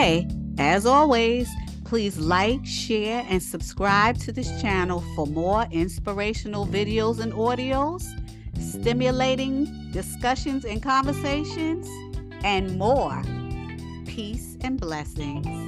Hey, as always, please like, share, and subscribe to this channel for more inspirational videos and audios, stimulating discussions and conversations, and more. Peace and blessings.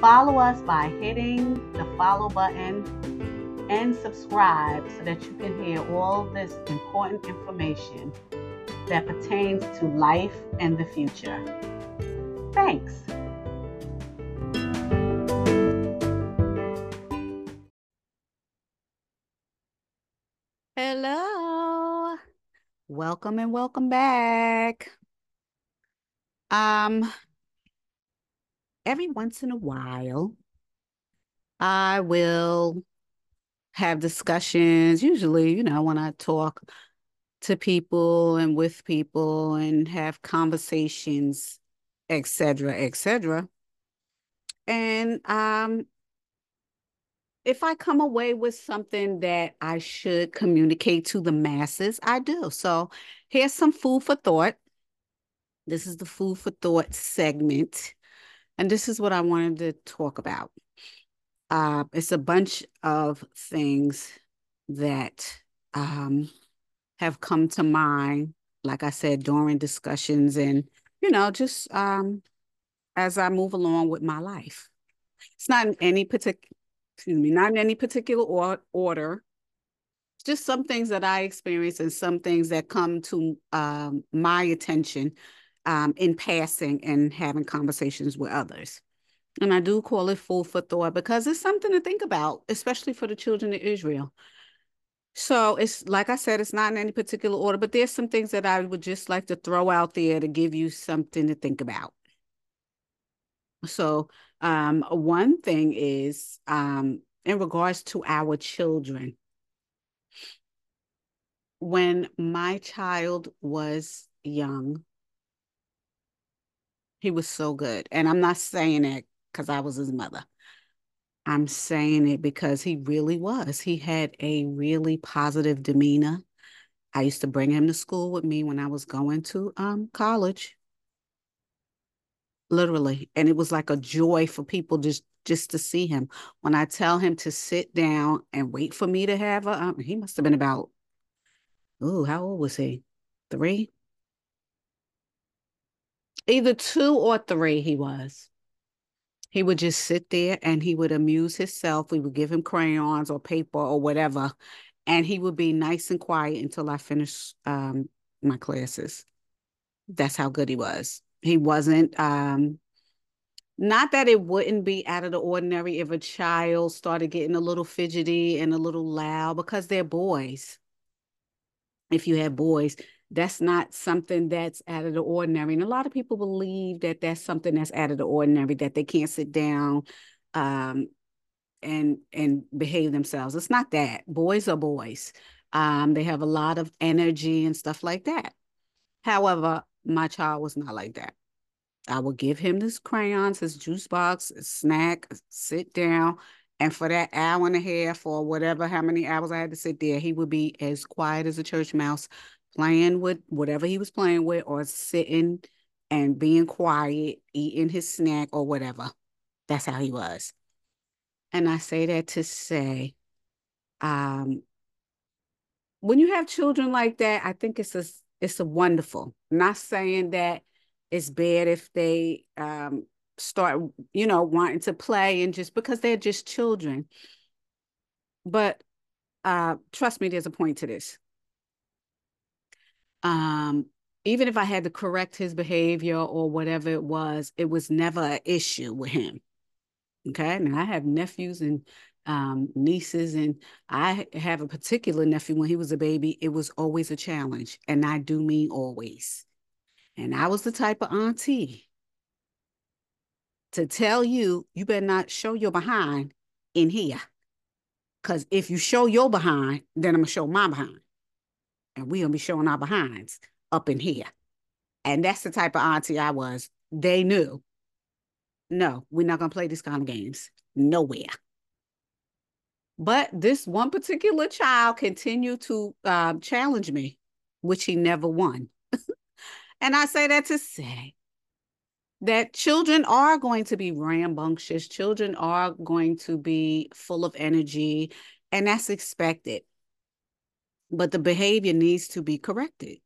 Follow us by hitting the follow button and subscribe so that you can hear all this important information that pertains to life and the future. Thanks. Hello. Welcome and welcome back. Um every once in a while I will have discussions usually, you know, when I talk to people and with people and have conversations, etc., etc. And um if I come away with something that I should communicate to the masses, I do. So here's some food for thought. This is the food for thought segment. And this is what I wanted to talk about. Uh, it's a bunch of things that um, have come to mind, like I said, during discussions and, you know, just um, as I move along with my life. It's not in any particular excuse me, not in any particular or- order. Just some things that I experience and some things that come to um, my attention um, in passing and having conversations with others. And I do call it food for thought because it's something to think about, especially for the children of Israel. So it's like I said, it's not in any particular order, but there's some things that I would just like to throw out there to give you something to think about. So um, one thing is um, in regards to our children. When my child was young, he was so good. And I'm not saying it because I was his mother. I'm saying it because he really was. He had a really positive demeanor. I used to bring him to school with me when I was going to um, college literally and it was like a joy for people just just to see him when i tell him to sit down and wait for me to have a um, he must have been about oh how old was he three either two or three he was. He would just sit there and he would amuse himself. We would give him crayons or paper or whatever and he would be nice and quiet until i finished um, my classes. That's how good he was. He wasn't um not that it wouldn't be out of the ordinary if a child started getting a little fidgety and a little loud because they're boys. If you have boys, that's not something that's out of the ordinary. And a lot of people believe that that's something that's out of the ordinary, that they can't sit down um, and and behave themselves. It's not that. Boys are boys. Um, they have a lot of energy and stuff like that. However, my child was not like that. I would give him his crayons, his juice box, a snack, sit down. And for that hour and a half or whatever, how many hours I had to sit there, he would be as quiet as a church mouse, playing with whatever he was playing with or sitting and being quiet, eating his snack or whatever. That's how he was. And I say that to say, um, when you have children like that, I think it's a it's a wonderful. Not saying that it's bad if they um, start, you know, wanting to play and just because they're just children. But uh, trust me, there's a point to this. Um, even if I had to correct his behavior or whatever it was, it was never an issue with him. Okay. Now I have nephews and um, nieces, and I have a particular nephew when he was a baby. It was always a challenge, and I do mean always. And I was the type of auntie to tell you, you better not show your behind in here. Because if you show your behind, then I'm going to show my behind. And going to be showing our behinds up in here. And that's the type of auntie I was. They knew, no, we're not going to play these kind of games nowhere. But this one particular child continued to uh, challenge me, which he never won. and I say that to say that children are going to be rambunctious, children are going to be full of energy, and that's expected. But the behavior needs to be corrected.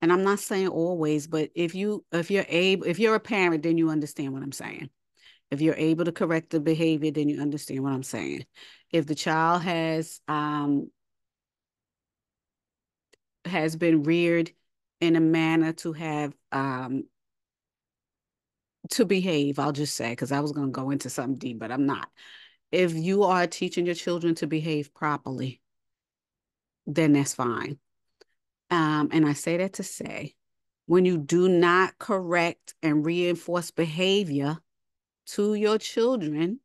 And I'm not saying always, but if you if you're able if you're a parent, then you understand what I'm saying. If you're able to correct the behavior, then you understand what I'm saying. If the child has um has been reared in a manner to have um to behave, I'll just say, because I was going to go into something deep, but I'm not. If you are teaching your children to behave properly, then that's fine. Um, and I say that to say, when you do not correct and reinforce behavior to your children,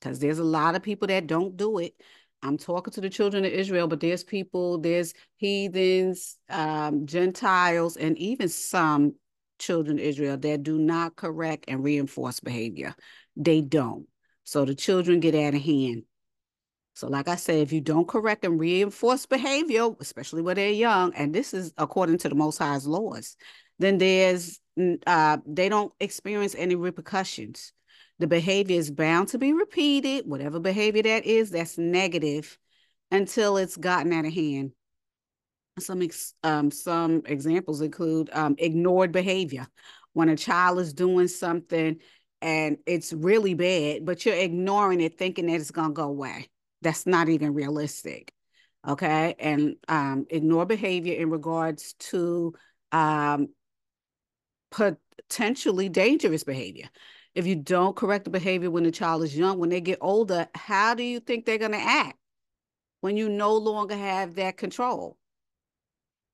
because there's a lot of people that don't do it. I'm talking to the children of Israel, but there's people, there's heathens, um, Gentiles, and even some children of Israel that do not correct and reinforce behavior. They don't. So the children get out of hand. So, like I said, if you don't correct and reinforce behavior, especially when they're young, and this is according to the Most High's laws, then there's uh, they don't experience any repercussions. The behavior is bound to be repeated, whatever behavior that is, that's negative, until it's gotten out of hand. Some ex, um, some examples include um, ignored behavior. When a child is doing something and it's really bad, but you're ignoring it, thinking that it's gonna go away. That's not even realistic. Okay, and um, ignore behavior in regards to um, potentially dangerous behavior. If you don't correct the behavior when the child is young, when they get older, how do you think they're going to act when you no longer have that control?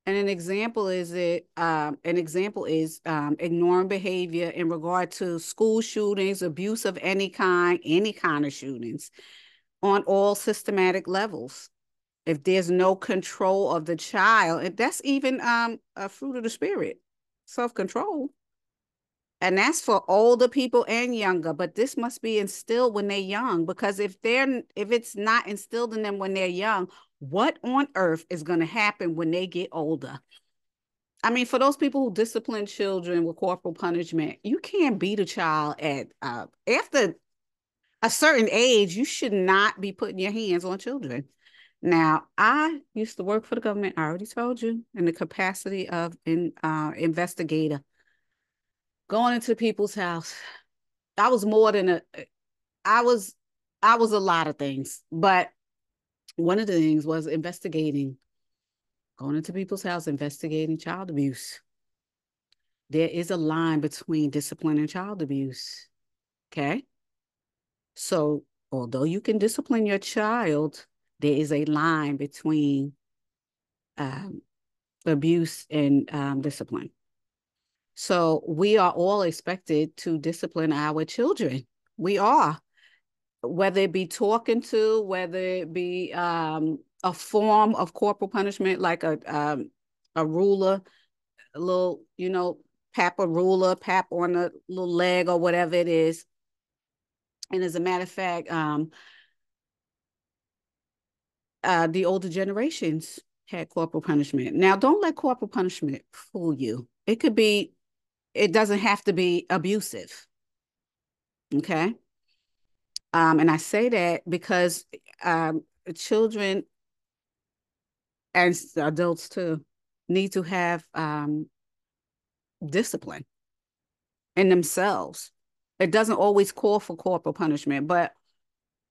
And an example is it um, an example is um, ignoring behavior in regard to school shootings, abuse of any kind, any kind of shootings on all systematic levels. If there's no control of the child, and that's even um, a fruit of the spirit, self-control. And that's for older people and younger, but this must be instilled when they're young because if they're if it's not instilled in them when they're young, what on earth is going to happen when they get older? I mean, for those people who discipline children with corporal punishment, you can't beat a child at uh, after a certain age. You should not be putting your hands on children. Now, I used to work for the government. I already told you in the capacity of an uh, investigator, going into people's house. I was more than a. I was, I was a lot of things, but one of the things was investigating, going into people's house, investigating child abuse. There is a line between discipline and child abuse. Okay. So, although you can discipline your child, there is a line between um, abuse and um, discipline. So, we are all expected to discipline our children. We are whether it be talking to, whether it be um, a form of corporal punishment, like a um, a ruler, a little, you know, pap a ruler, pap on a little leg or whatever it is. And as a matter of fact, um, uh, the older generations had corporal punishment. Now, don't let corporal punishment fool you. It could be, it doesn't have to be abusive. Okay. Um, and I say that because um, children and adults too need to have um, discipline in themselves. It doesn't always call for corporal punishment, but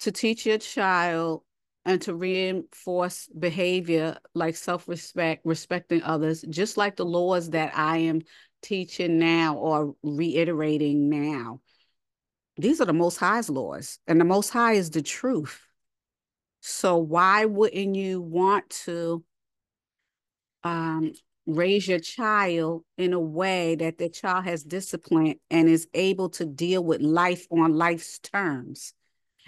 to teach your child and to reinforce behavior like self-respect, respecting others, just like the laws that I am teaching now or reiterating now these are the Most High's laws, and the Most High is the truth. So why wouldn't you want to um, raise your child in a way that the child has discipline and is able to deal with life on life's terms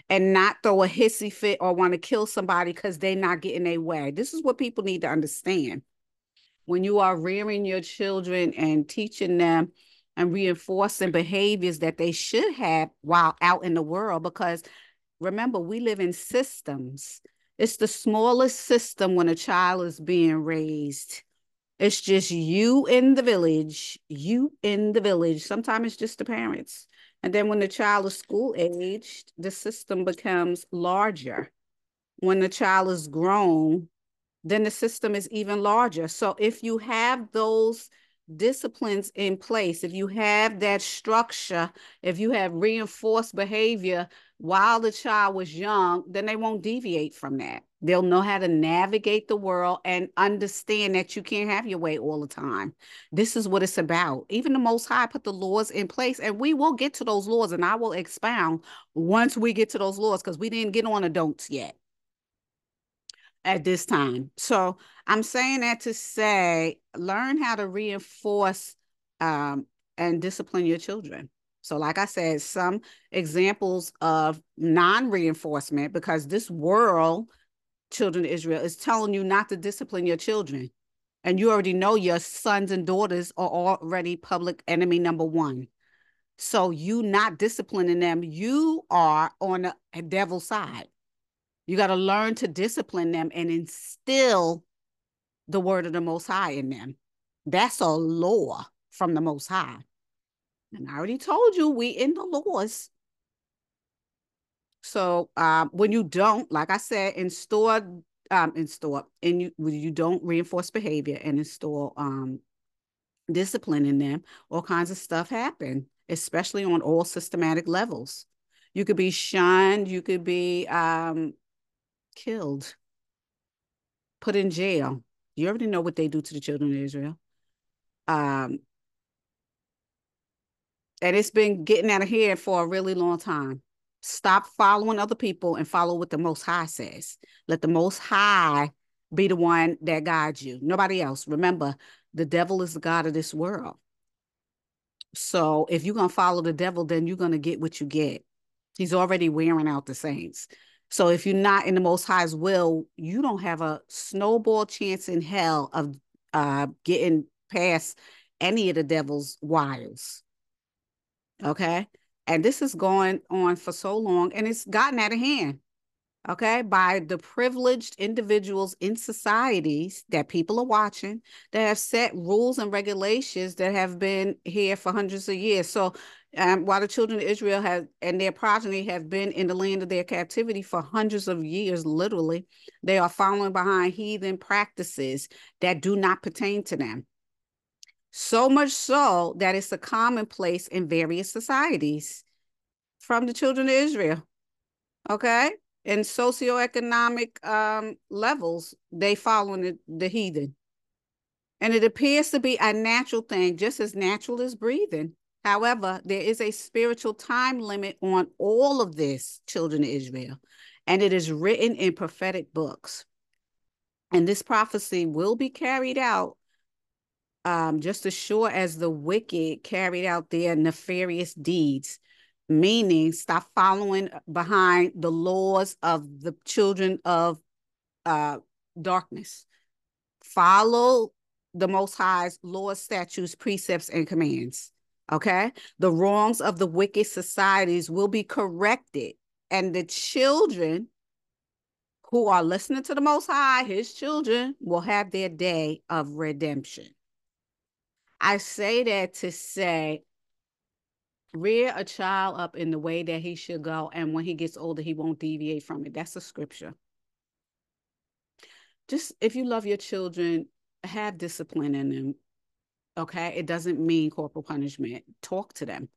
and not throw a hissy fit or want to kill somebody because they're not getting their way. This is what people need to understand. When you are rearing your children and teaching them and reinforcing behaviors that they should have while out in the world, because remember, we live in systems. It's the smallest system when a child is being raised it's just you in the village, you in the village. Sometimes it's just the parents. And then when the child is school aged, the system becomes larger. When the child is grown, then the system is even larger. So if you have those disciplines in place, if you have that structure, if you have reinforced behavior while the child was young, then they won't deviate from that. They'll know how to navigate the world and understand that you can't have your way all the time. This is what it's about. Even the Most High put the laws in place, and we will get to those laws, and I will expound once we get to those laws because we didn't get on don'ts yet at this time. So I'm saying that to say, learn how to reinforce um, and discipline your children. So, like I said, some examples of non reinforcement because this world children of Israel is telling you not to discipline your children. And you already know your sons and daughters are already public enemy number one. So you not disciplining them, you are on the devil's side. You got to learn to discipline them and instill the word of the Most High in them. That's a law from the Most High. And I already told you we in the laws. So um, when you don't, like I said, install um, install and you you don't reinforce behavior and install um, discipline in them, all kinds of stuff happen, especially on all systematic levels. You could be shunned, you could be um, killed, put in jail. You already know what they do to the children of Israel. Um, and it's been getting out of here for a really long time. Stop following other people and follow what the Most High says. Let the Most High be the one that guides you, nobody else. Remember, the devil is the God of this world. So if you're going to follow the devil, then you're going to get what you get. He's already wearing out the saints. So if you're not in the Most High's will, you don't have a snowball chance in hell of uh, getting past any of the devil's wiles. Okay. And this is going on for so long and it's gotten out of hand, okay, by the privileged individuals in societies that people are watching that have set rules and regulations that have been here for hundreds of years. So um, while the children of Israel have and their progeny have been in the land of their captivity for hundreds of years, literally, they are following behind heathen practices that do not pertain to them. So much so that it's a commonplace in various societies from the children of Israel. Okay. In socioeconomic um, levels, they following the, the heathen. And it appears to be a natural thing, just as natural as breathing. However, there is a spiritual time limit on all of this, children of Israel, and it is written in prophetic books. And this prophecy will be carried out um, just as sure as the wicked carried out their nefarious deeds, meaning stop following behind the laws of the children of uh, darkness. Follow the Most High's laws, statutes, precepts, and commands. Okay. The wrongs of the wicked societies will be corrected, and the children who are listening to the Most High, his children, will have their day of redemption. I say that to say, rear a child up in the way that he should go, and when he gets older, he won't deviate from it. That's a scripture. Just if you love your children, have discipline in them. Okay. It doesn't mean corporal punishment. Talk to them,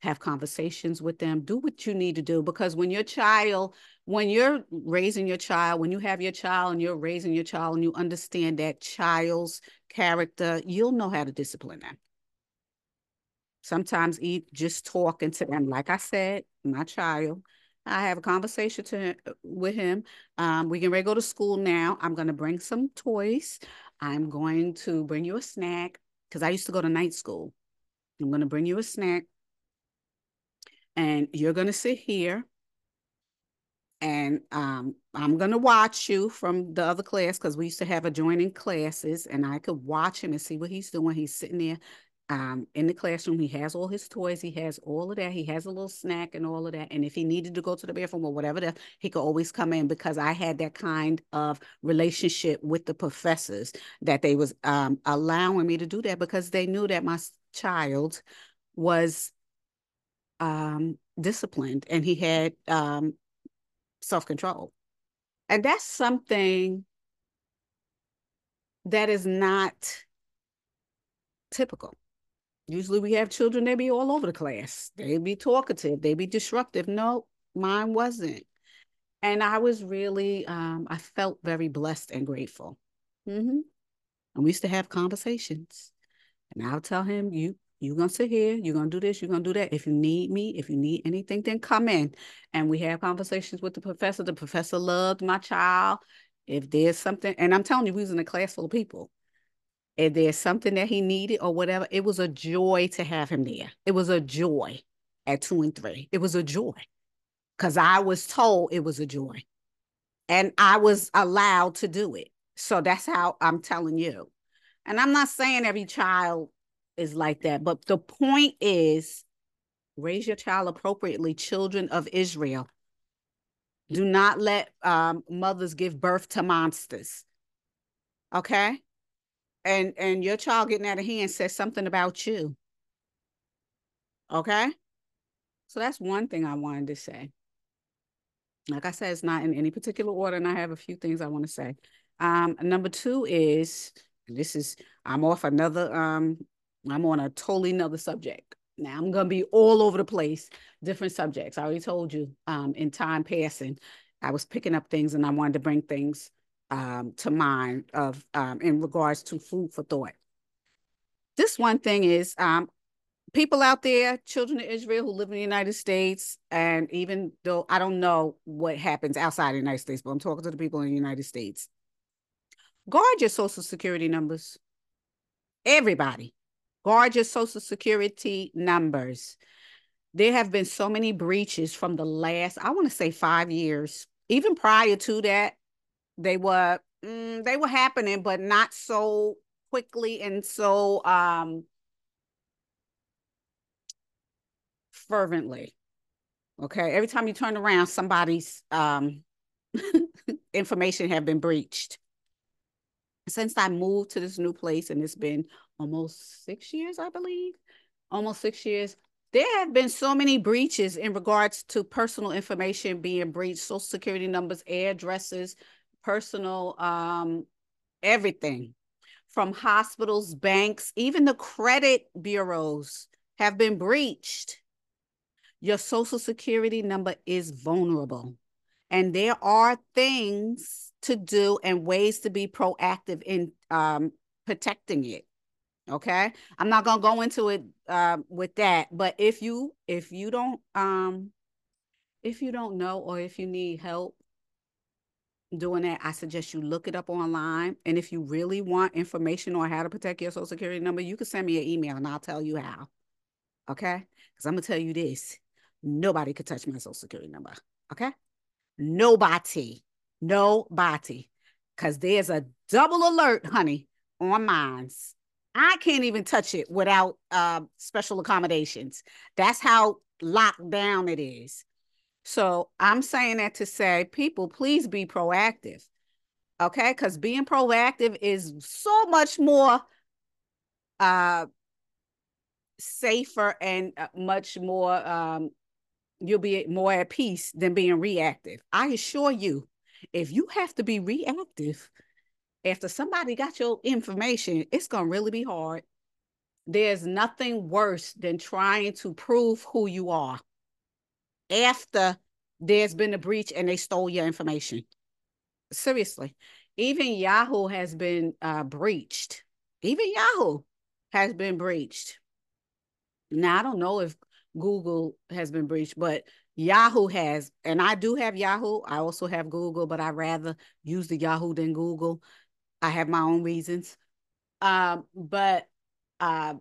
have conversations with them, do what you need to do. Because when your child, when you're raising your child, when you have your child and you're raising your child and you understand that child's character, you'll know how to discipline them. Sometimes eat just talking to them, like I said, my child. I have a conversation to with him. Um, we can ready to go to school now. I'm gonna bring some toys. I'm going to bring you a snack because I used to go to night school. I'm gonna bring you a snack, and you're gonna sit here. And um, I'm gonna watch you from the other class because we used to have adjoining classes, and I could watch him and see what he's doing. He's sitting there um, in the classroom. He has all his toys. He has all of that. He has a little snack and all of that. And if he needed to go to the bathroom or whatever, he could always come in because I had that kind of relationship with the professors that they was um, allowing me to do that because they knew that my child was um, disciplined and he had um, self control. And that's something that is not typical. Usually we have children, they be all over the class. They be talkative, they be disruptive. No, mine wasn't. And I was really, um, I felt very blessed and grateful. Mm-hmm. And we used to have conversations. And I'll tell him, you, you're gonna sit here, you're gonna do this, you're gonna do that. If you need me, if you need anything, then come in. And we have conversations with the professor. The professor loved my child. If there's something, and I'm telling you, we was in a class full of people if there's something that he needed or whatever, it was a joy to have him there. It was a joy at two and three. It was a joy because I was told it was a joy and I was allowed to do it. So that's how I'm telling you. And I'm not saying every child is like that, but the point is raise your child appropriately, children of Israel. Do not let um, mothers give birth to monsters. Okay? and and your child getting out of hand says something about you. Okay? So that's one thing I wanted to say. Like I said, it's not in any particular order, and I have a few things I want to say. Um, number two is this is I'm off another um I'm on a totally another subject. Now I'm gonna be all over the place, different subjects. I already told you um in time passing, I was picking up things and I wanted to bring things um, to mind of um, in regards to food for thought. This one thing is um, people out there, children of Israel who live in the United States, and even though I don't know what happens outside the United States, but I'm talking to the people in the United States. Guard your social security numbers. Everybody, your social security numbers. There have been so many breaches from the last, I want to say five years. Even prior to that, they were mm, they were happening, but not so quickly and so um fervently. Okay. Every time you turn around, somebody's um information have been breached. Since I moved to this new place, and it's been almost six years, I believe, almost six years, there have been so many breaches in regards to personal information being breached, social security numbers, addresses, personal, um, everything from hospitals, banks, even the credit bureaus have been breached. Your social security number is vulnerable. And there are things to do and ways to be proactive in um, protecting it. Okay. I'm not gonna go into it uh, with that, but if you if you don't um if you don't know or if you need help, doing that, I suggest you look it up online. And if you really want information on how to protect your social security number, you can send me an email and I'll tell you how. Okay? Because I'm gonna tell you this. Nobody could touch my social security number. Okay? Nobody. Nobody. Because there's a double alert, honey, on mines. I can't even touch it without uh, special accommodations. That's how locked down it is. So I'm saying that to say, people, please be proactive. Okay. Because being proactive is so much more uh, safer and uh, much more, um, you'll be more at peace than being reactive. I assure you, if you have to be reactive after somebody got your information, it's going to really be hard. There's nothing worse than trying to prove who you are after there's been a breach and they stole your information. Seriously. Even Yahoo has been uh, breached. Even Yahoo has been breached. Now, I don't know if Google has been breached, but Yahoo has, and I do have Yahoo. I also have Google, but I rather use the Yahoo than Google. I have my own reasons. Um, but uh,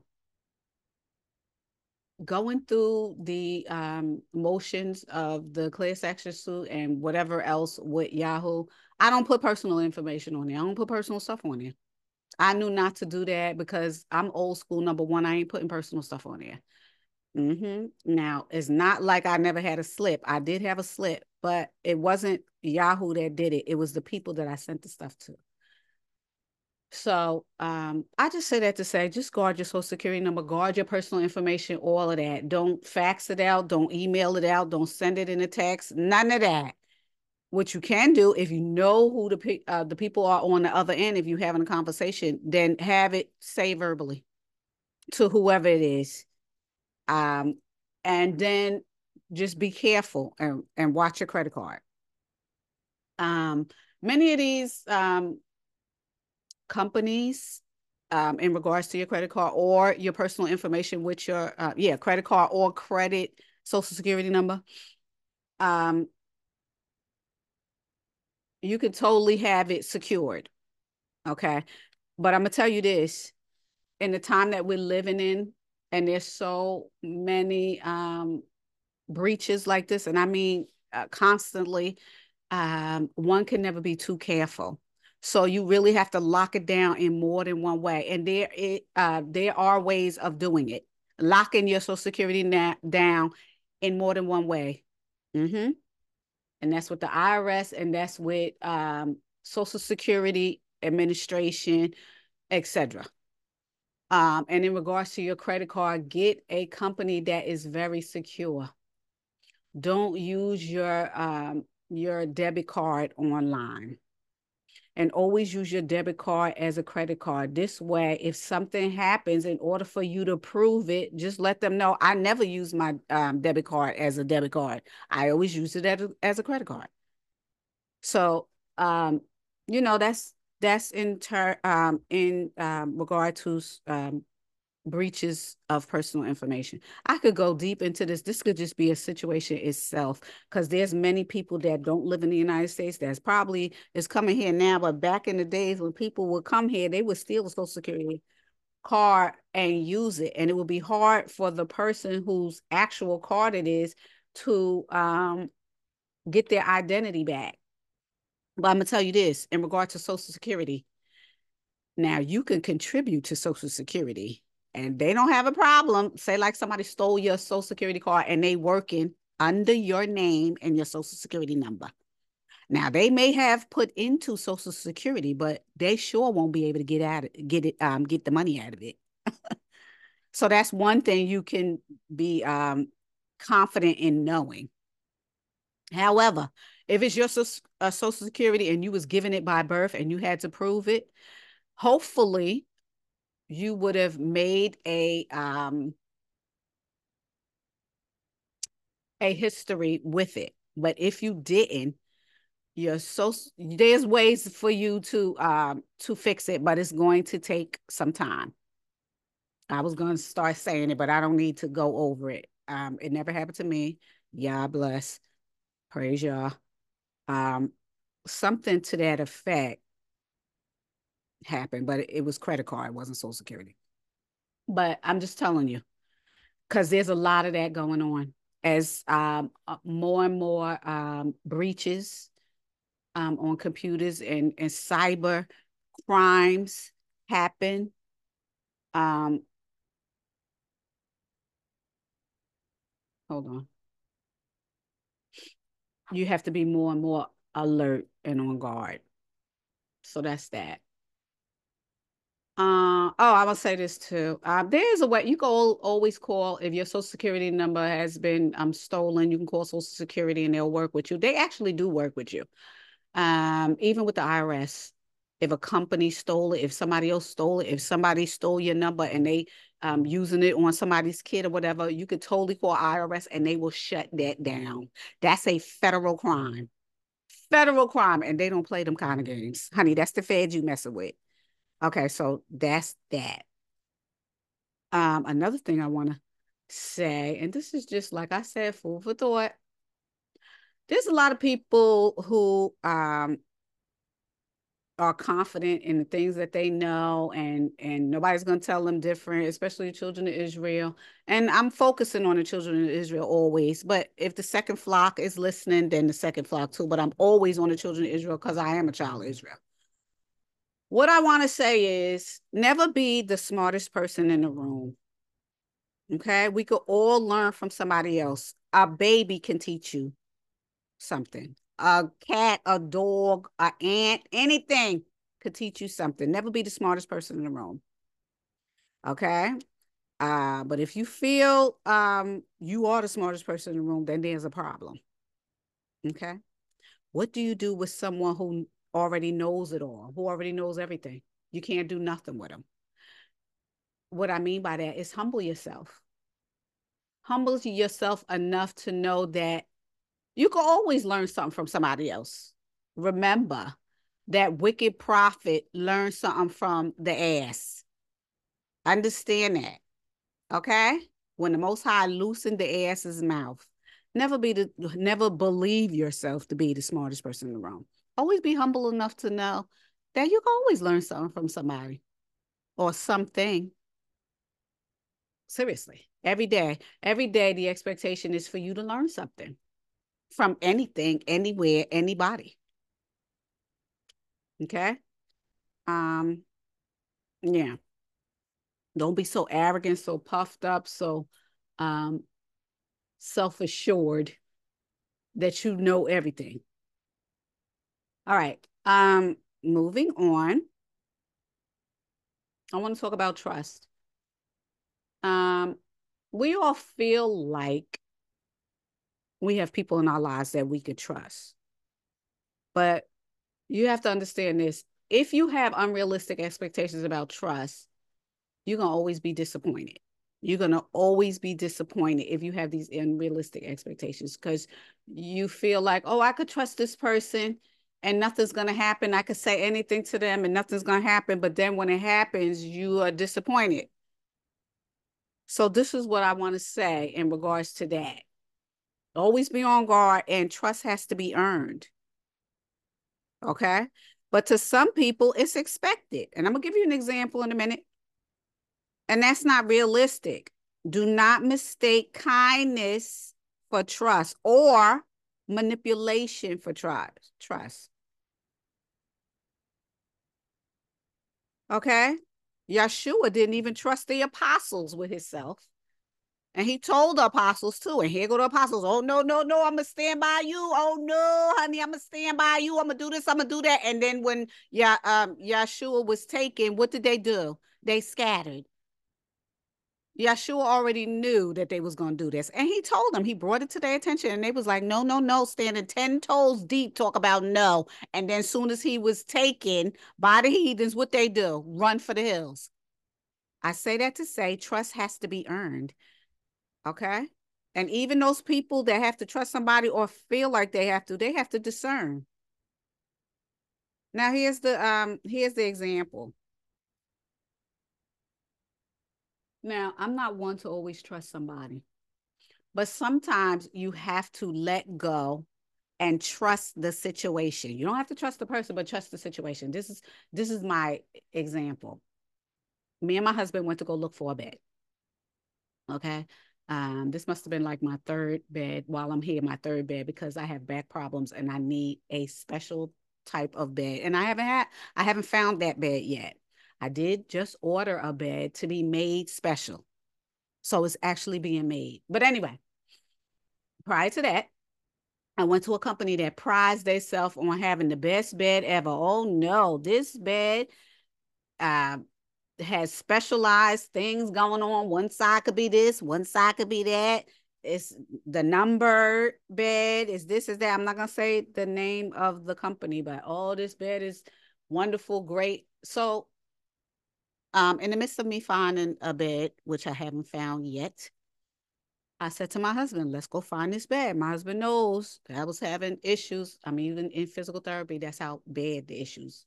going through the um, motions of the class action suit and whatever else with Yahoo, I don't put personal information on there. I don't put personal stuff on there. I knew not to do that because I'm old school. Number one, I ain't putting personal stuff on there. Mm-hmm. Now, it's not like I never had a slip. I did have a slip, but it wasn't Yahoo that did it. It was the people that I sent the stuff to. So um, I just say that to say, just guard your social security number, guard your personal information, all of that. Don't fax it out, don't email it out, don't send it in a text, none of that. What you can do, if you know who the uh, the people are on the other end, if you're having a conversation, then have it say verbally to whoever it is, um, and then just be careful and, and watch your credit card. Um, many of these um, companies um, in regards to your credit card or your personal information with your uh, yeah credit card or credit social security number. Um, you can totally have it secured okay? But i'm gonna tell you this in the time that we're living in and there's so many um, breaches like this and i mean uh, constantly um, one can never be too careful so you really have to lock it down in more than one way. And there it uh there are ways of doing it. Locking your social security na- down in more than one way. Mm-hmm. And that's with the IRS and that's with um Social Security Administration, etc. Um, and in regards to your credit card, get a company that is very secure. Don't use your um, your debit card online and always use your debit card as a credit card. This way, if something happens, in order for you to prove it, just let them know I never use my um, debit card as a debit card. I always use it as a, as a credit card. So, um, you know, that's that's in ter- um, in um, regard to um, breaches of personal information. I could go deep into this. This could just be a situation itself because there's many people that don't live in the United States that's probably is coming here now, but back in the days when people would come here, they would steal a social security card and use it. And it would be hard for the person whose actual card it is to um, get their identity back. But I'm gonna tell you this in regard to Social Security. Now you can contribute to Social Security and they don't have a problem. Say like somebody stole your social security card and they working under your name and your social security number. Now they may have put into social security, but they sure won't be able to get out get it um get the money out of it. so that's one thing you can be um confident in knowing. However, if it's your uh, social security and you was given it by birth and you had to prove it, hopefully you would have made a um a history with it. But if you didn't, you're so there's ways for you to um to fix it, but it's going to take some time. I was going to start saying it, but I don't need to go over it. Um, it never happened to me. Yeah, bless. Praise Yah. Um, something to that effect happened, but it, was credit card, it wasn't Social Security. But I'm just telling you, because there's a lot of that going on as um, uh, more and more um, breaches um, on computers and, and cyber crimes happen. Um, hold on. You have to be more and more alert and on guard. So that's that. Uh, oh, I will say this too. Uh, there's a way you can always call if your social security number has been um stolen. You can call Social Security and they'll work with you. They actually do work with you. Um, even with the IRS, if a company stole it, if somebody else stole it, if somebody stole your number and they um using it on somebody's kid or whatever, you could totally call IRS and they will shut that down. That's a federal crime. Federal crime, and they don't play them kind of games, honey. That's the feds you messing with. Okay, so that's that. Um, another thing I want to say, and this is just like I said, food for thought. there's a lot of people who um are confident in the things that they know and and nobody's going to tell them different especially the children of israel and i'm focusing on the children of israel always but if the second flock is listening then the second flock too but i'm always on the children of israel because i am a child of israel what i want to say is never be the smartest person in the room okay we could all learn from somebody else a baby can teach you something a cat, a dog, an ant, anything could teach you something. Never be the smartest person in the room. Okay. Uh, but if you feel um you are the smartest person in the room, then there's a problem. Okay. What do you do with someone who already knows it all, who already knows everything? You can't do nothing with them. What I mean by that is humble yourself. Humble yourself enough to know that you can always learn something from somebody else. Remember that wicked prophet learned something from the ass. Understand that. Okay? When the most high loosened the ass's mouth. Never be the never believe yourself to be the smartest person in the room. Always be humble enough to know that you can always learn something from somebody or something. Seriously, every day, every day, the expectation is for you to learn something from anything, anywhere, anybody. Okay? Um, yeah. Don't be so arrogant, so puffed up, so um self-assured that you know everything. All right. Um, moving on. I want to talk about trust. Um, we all feel like we have people in our lives that we could trust. But you have to understand this. If you have unrealistic expectations about trust, you're going to always be disappointed. You're going to always be disappointed if you have these unrealistic expectations because you feel like, oh, I could trust this person and nothing's going to happen. I could say anything to them and nothing's going to happen. But then when it happens, you are disappointed. So, this is what I want to say in regards to that. Always be on guard, and trust has to be earned. Okay. But to some people, it's expected. And I'm going to give you an example in a minute. And that's not realistic. Do not mistake kindness for trust or manipulation for trust. Trust. Okay. Yeshua didn't even trust the apostles with himself. And he told the apostles too. And here go the apostles. Oh, no, no, no, I'm to stand by you. Oh, no, honey, I'm to stand by you. I'm to do this. I'm to do that. And then when yeah, um, Yeshua was taken, what did they do? They scattered. Yeshua already knew that they was going to do this. And he told them, he brought it to their attention. And they was like, no, no, no, standing 10 toes deep, talk about no. And then as soon as he was taken by the heathens, what they do? Run for the hills. I say that to say trust has to be earned. Okay. And even those people that have to trust somebody or feel like they have to, they have to discern. Now here's the um here's the example. Now, I'm not one to always trust somebody. But sometimes you have to let go and trust the situation. You don't have to trust the person, but trust the situation. This is this is my example. Me and my husband went to go look for a bed. Okay. Um, this must have been like my third bed while I'm here, my third bed, because I have back problems and I need a special type of bed. And I haven't had, I haven't found that bed yet. I did just order a bed to be made special. So it's actually being made. But anyway, prior to that, I went to a company that prides themselves on having the best bed ever. Oh no, this bed uh, has specialized things going on. One side could be this, one side could be that. It's the number bed, is this, is that. I'm not gonna say the name of the company, but oh, this bed is wonderful, great. So um, in the midst of me finding a bed, which I haven't found yet, I said to my husband, let's go find this bed. My husband knows that I was having issues. I mean, even in physical therapy, that's how bad the issues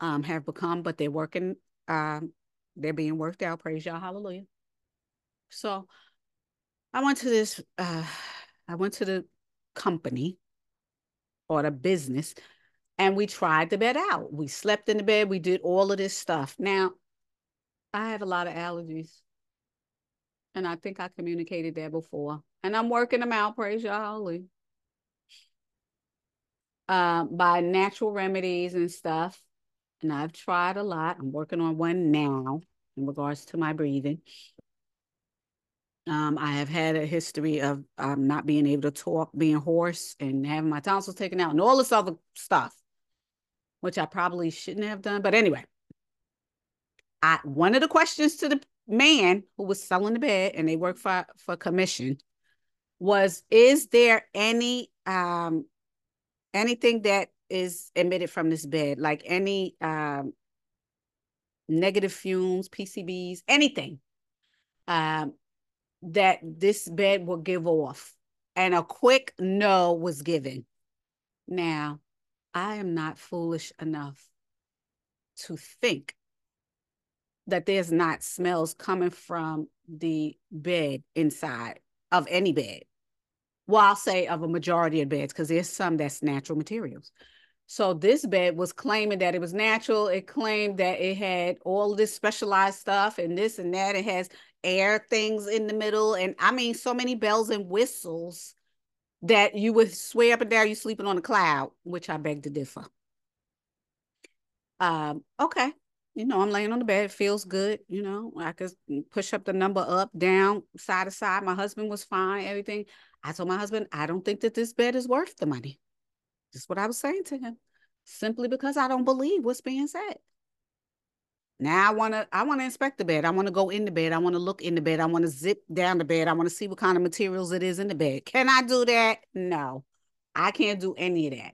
um, have become, but they're working um, they're being worked out. Praise Yah, hallelujah. So I went to this, uh, I went to the company or the business and we tried the bed out. We slept in the bed. We did all of this stuff. Now, I have a lot of allergies. And I think I communicated that before. And I'm working them out, praise Yah holy. Uh, by natural remedies and stuff. And I've tried a lot. I'm working on one now in regards to my breathing. Um, I have had a history of um, not being able to talk, being hoarse, and having my tonsils taken out, and all this other stuff, which I probably shouldn't have done. But anyway, I one of the questions to the man who was selling the bed, and they work for for commission, was: Is there any um anything that is emitted from this bed, like any um negative fumes, PCBs, anything? Um, that this bed will give off. And a quick no was given. Now, I am not foolish enough to think that there's not smells coming from the bed inside of any bed. Well, I'll say of a majority of beds, because there's some that's natural materials. So this bed was claiming that it was natural. It claimed that it had all this specialized stuff and this and that. It has air things in the middle. And I mean, so many bells and whistles that you would swear up and down you're sleeping on a cloud, which I beg to differ. Um, okay. You know, I'm laying on the bed. It feels good. You know, I could push up the number up, down, side to side. My husband was fine, everything. I told my husband, I don't think that this bed is worth the money. Just what I was saying to him. Simply because I don't believe what's being said. Now I want to I want to inspect the bed. I want to go in the bed. I want to look in the bed. I want to zip down the bed. I want to see what kind of materials it is in the bed. Can I do that? No. I can't do any of that.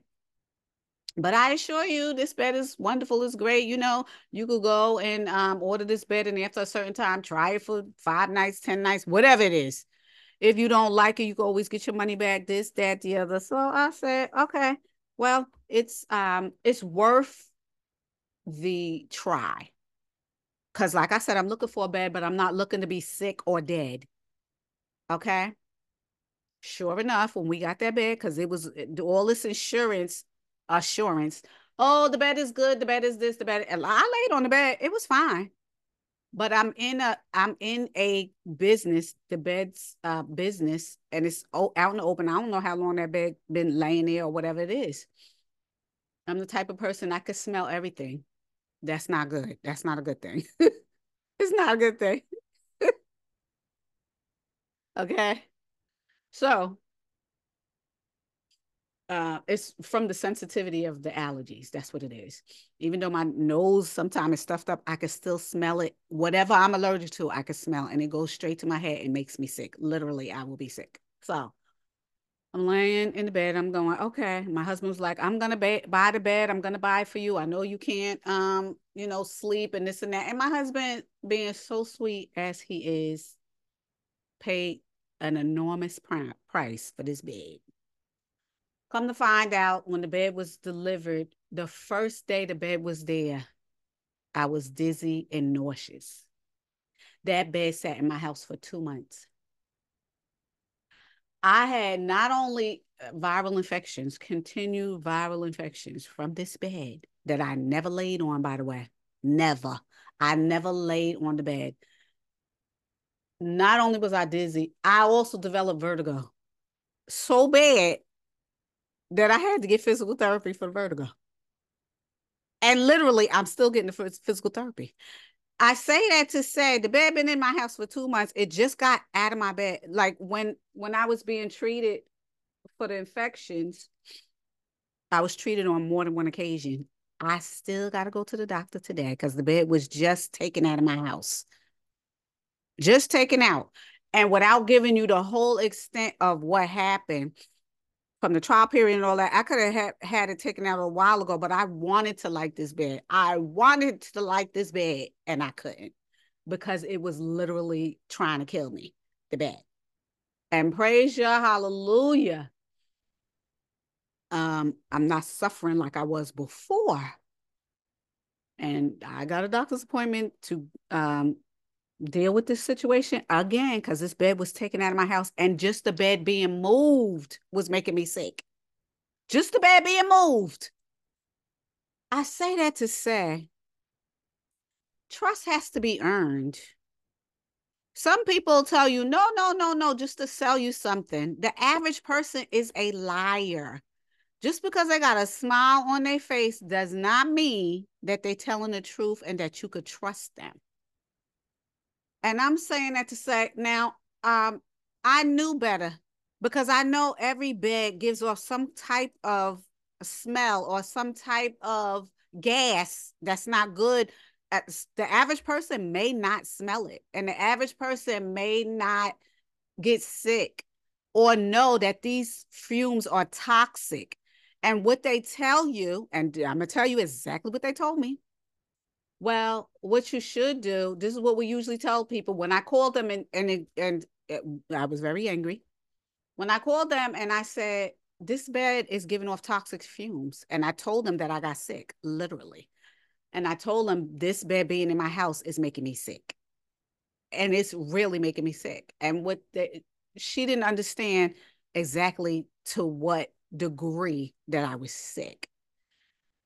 But I assure you, this bed is wonderful. It's great. You know, you could go and um, order this bed, and after a certain time, try it for five nights, 10 nights, whatever it is. If you don't like it, you can always get your money back, this, that, the other. So I said, okay, well, it's um, it's worth the try. Because, like I said, I'm looking for a bed, but I'm not looking to be sick or dead. Okay. Sure enough, when we got that bed, because it was eh, all this insurance assurance. Oh, the bed is good. The bed is this. The bed. I laid on the bed. It was fine. But I'm in a I'm in a business, the bed's uh business, and it's out in the open. I don't know how long that bed been laying there or whatever it is. I'm the type of person I could smell everything. That's not good. That's not a good thing. it's not a good thing. okay. So uh, it's from the sensitivity of the allergies. That's what it is. Even though my nose sometimes is stuffed up, I can still smell it. Whatever I'm allergic to, I can smell, and it goes straight to my head and makes me sick. Literally, I will be sick. So I'm laying in the bed. I'm going, okay. My husband's like, I'm gonna ba- buy the bed. I'm gonna buy it for you. I know you can't, um, you know, sleep and this and that. And my husband, being so sweet as he is, paid an enormous price for this bed. Come to find out, when the bed was delivered, the first day the bed was there, I was dizzy and nauseous. That bed sat in my house for two months. I had not only uh, viral infections, continued viral infections from this bed that I never laid on, by the way. Never. I never laid on the bed. Not only was I dizzy, I also developed vertigo so bad that I had to get physical therapy for the vertigo. And literally, I'm still getting the physical therapy. I say that to say the bed been in my house for two months. It just got out of my bed. Like when when I was being treated for the infections, I was treated on more than one occasion. I still got to go to the doctor today because the bed was just taken out of my house. Just taken out. And without giving you the whole extent of what happened from the trial period and all that, I could have had, had it taken out a while ago, but I wanted to like this bed. I wanted to like this bed and I couldn't because it was literally trying to kill me, the bed. And praise Yah hallelujah. Um, I'm not suffering like I was before. And I got a doctor's appointment to um, deal with this situation again because this bed was taken out of my house and just the bed being moved was making me sick. just the bed being moved. I say that to say trust has to be earned. Some people tell you, no, no, no, no, just to sell you something. The average person is a liar. Just because they got a smile on their face does not mean that they're telling the truth and that you could trust them. And I'm saying that to say, now, um, I knew better because I know every bed gives off some type of smell or some type of gas that's not good. The average person may not smell it, and the average person may not get sick or know that these fumes are toxic. And what they tell you, and I'm gonna tell you exactly what they told me. Well, what you should do, this is what we usually tell people. When I called them and and and it, I was very angry. When I called them and I said, this bed is giving off toxic fumes. And I told them that I got sick, literally. And I told them this bed being in my house is making me sick. And it's really making me sick. And what the, she didn't understand exactly to what degree that I was sick.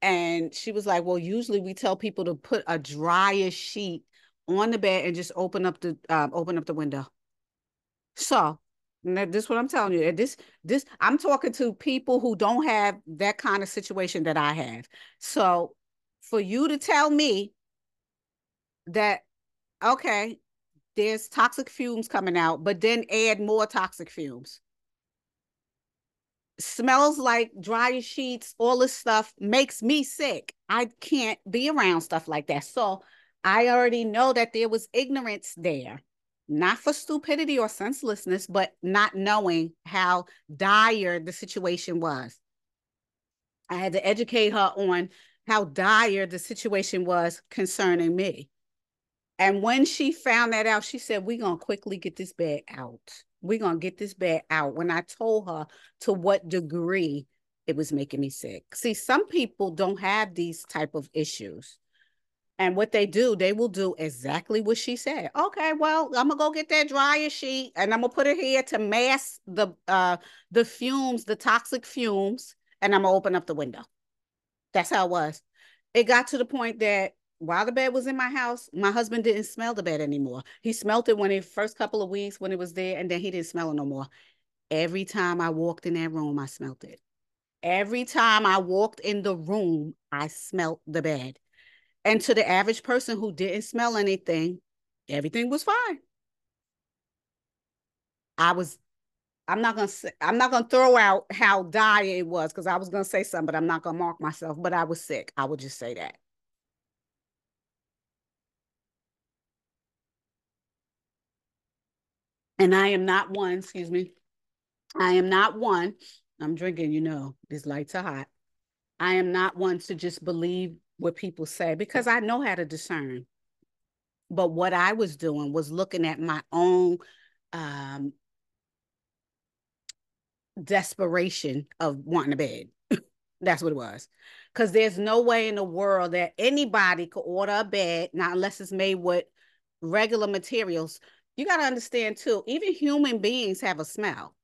And she was like, Well, usually we tell people to put a dryer sheet on the bed and just open up the um, open up the window. So this is what I'm telling you. This, this, I'm talking to people who don't have that kind of situation that I have. So for you to tell me that, okay, there's toxic fumes coming out, but then add more toxic fumes. Smells like dry sheets, all this stuff makes me sick. I can't be around stuff like that. So I already know that there was ignorance there not for stupidity or senselessness, but not knowing how dire the situation was. I had to educate her on how dire the situation was concerning me. And when she found that out, she said, We're going to quickly get this bed out. We're to get this bed out. When I told her to what degree it was making me sick. See, some people don't have these type of issues. And what they do, they will do exactly what she said. Okay, well, I'm gonna go get that dryer sheet and I'm gonna put it here to mask the uh the fumes, the toxic fumes, and I'm gonna open up the window. That's how it was. It got to the point that while the bed was in my house, my husband didn't smell the bed anymore. He smelled it when the first couple of weeks when it was there, and then he didn't smell it no more. Every time I walked in that room, I smelled it. Every time I walked in the room, I smelled the bed. And to the average person who didn't smell anything, everything was fine. I was, I'm not gonna say, I'm not gonna throw out how dire it was because I was gonna say something, but I'm not gonna mark myself. But I was sick. I would just say that. And I am not one, excuse me. I am not one. I'm drinking, you know, these lights are hot. I am not one to just believe what people say because I know how to discern. But what I was doing was looking at my own um, desperation of wanting a bed. That's what it was. Because there's no way in the world that anybody could order a bed, not unless it's made with regular materials. You got to understand too, even human beings have a smell.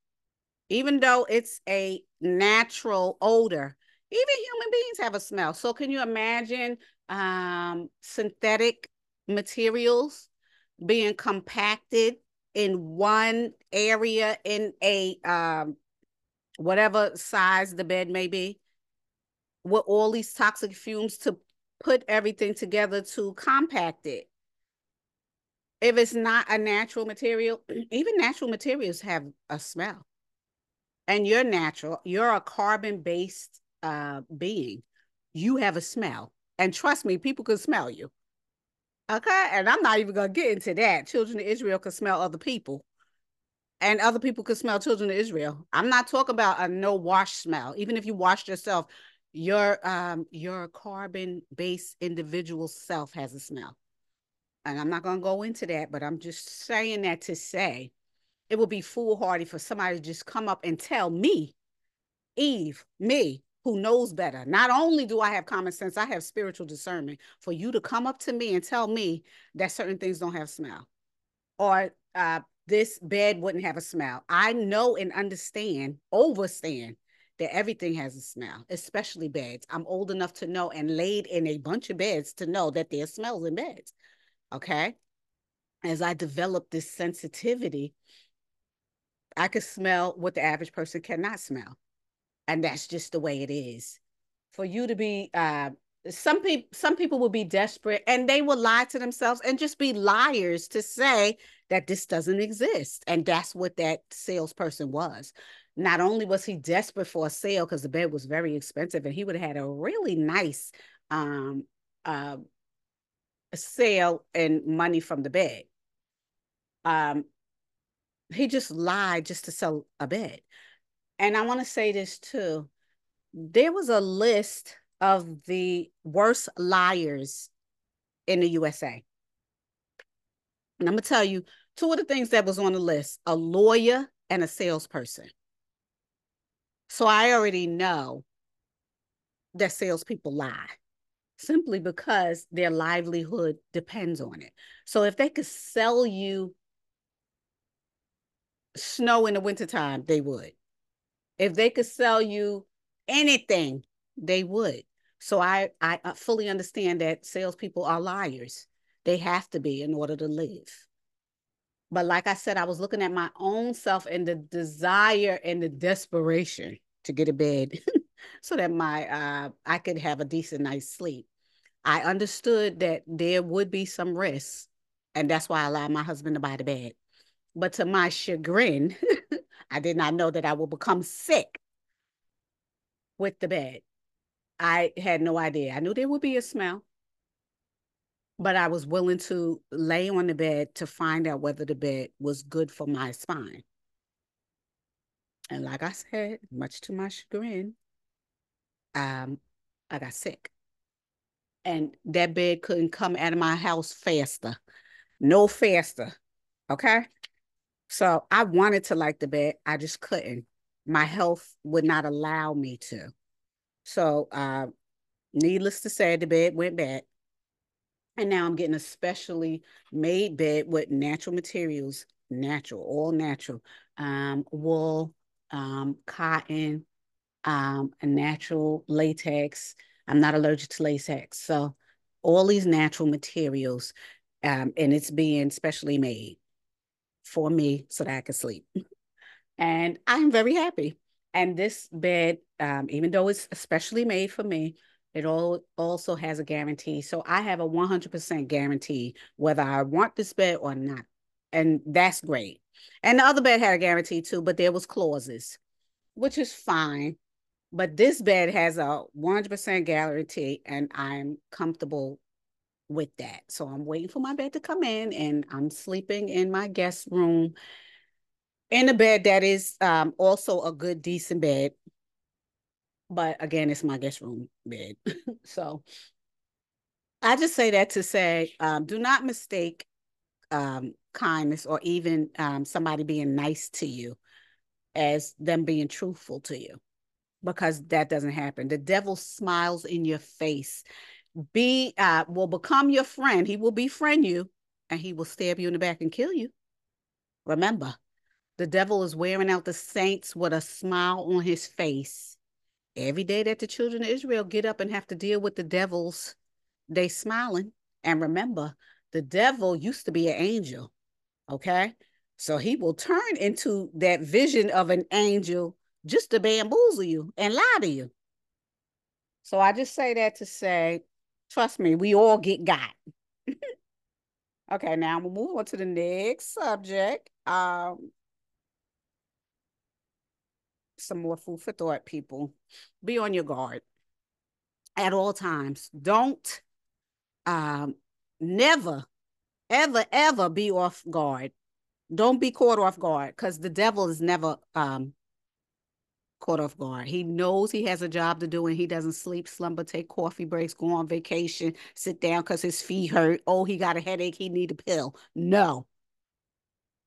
Even though it's a natural odor, even human beings have a smell. So can you imagine um, synthetic materials being compacted in one area in a um, whatever size the bed may be with all these toxic fumes to put everything together to compact it if it's not a natural material even natural materials have a smell and you're natural you're a carbon based uh, being, you have a smell. And trust me, people can smell you. Okay. And I'm not even going to get into that. Children of Israel can smell other people. And other people can smell children of Israel. I'm not talking about a no wash smell. Even if you washed yourself, your um your carbon based individual self has a smell. And I'm not going to go into that, but I'm just saying that to say it would be foolhardy for somebody to just come up and tell me, Eve, me, who knows better. Not only do I have common sense, I have spiritual discernment for you to come up to me and tell me that certain things don't have smell or uh, this bed wouldn't have a smell. I know and understand, overstand that everything has a smell, especially beds. I'm old enough to know and laid in a bunch of beds to know that there's smells in beds. Okay. As I developed this sensitivity, I could smell what the average person cannot smell. And that's just the way it is. For you to be uh, some people some people will be desperate and they will lie to themselves and just be liars to say that this doesn't exist and that's what that salesperson was not only was he desperate for a sale because the bed was very expensive and he would have had a really nice um uh sale and money from the bed um he just lied just to sell a bed and i want to say this too there was a list of the worst liars in the USA. And I'm going to tell you two of the things that was on the list a lawyer and a salesperson. So I already know that salespeople lie simply because their livelihood depends on it. So if they could sell you snow in the wintertime, they would. If they could sell you anything, they would. So I, I fully understand that salespeople are liars. They have to be in order to live. But like I said, I was looking at my own self and the desire and the desperation to get a bed so that my uh, I could have a decent night's sleep. I understood that there would be some risks, and that's why I allowed my husband to buy the bed. But to my chagrin, I did not know that I would become sick with the bed. I had no idea. I knew there would be a smell, but I was willing to lay on the bed to find out whether the bed was good for my spine. And like I said, much to my chagrin, um, I got sick. And that bed couldn't come out of my house faster. No faster. Okay. So I wanted to like the bed. I just couldn't. My health would not allow me to. So, uh, needless to say, the bed went bad. And now I'm getting a specially made bed with natural materials, natural, all natural, um, wool, um, cotton, um, a natural latex. I'm not allergic to latex. So all these natural materials, um, and it's being specially made for me so that I can sleep. And I'm very happy. And this bed, um, even though it's especially made for me, it all also has a guarantee. So I have a 100% guarantee whether I want this bed or not. And that's great. And the other bed had a guarantee too, but there was clauses, which is fine. But this bed has a 100% guarantee and I'm comfortable with that. So I'm waiting for my bed to come in and I'm sleeping in my guest room in a bed that is um, also a good, decent bed. But again, it's my guest room bed. so I just say that to say um, do not mistake um, kindness or even um, somebody being nice to you as them being truthful to you because that doesn't happen. The devil smiles in your face. Be uh, will become your friend. He will befriend you and he will stab you in the back and kill you. Remember, the devil is wearing out the saints with a smile on his face. Every day that the children of Israel get up and have to deal with the devils, they smiling. And remember, the devil used to be an angel. Okay. So he will turn into that vision of an angel just to bamboozle you and lie to you. So I just say that to say, trust me, we all get got. okay, now we'll move on to the next subject. Um, some more food for thought, people. Be on your guard at all times. Don't um, never, ever, ever be off guard. Don't be caught off guard because the devil is never um, caught off guard. He knows he has a job to do and he doesn't sleep, slumber, take coffee breaks, go on vacation, sit down because his feet hurt. Oh, he got a headache. He need a pill. No.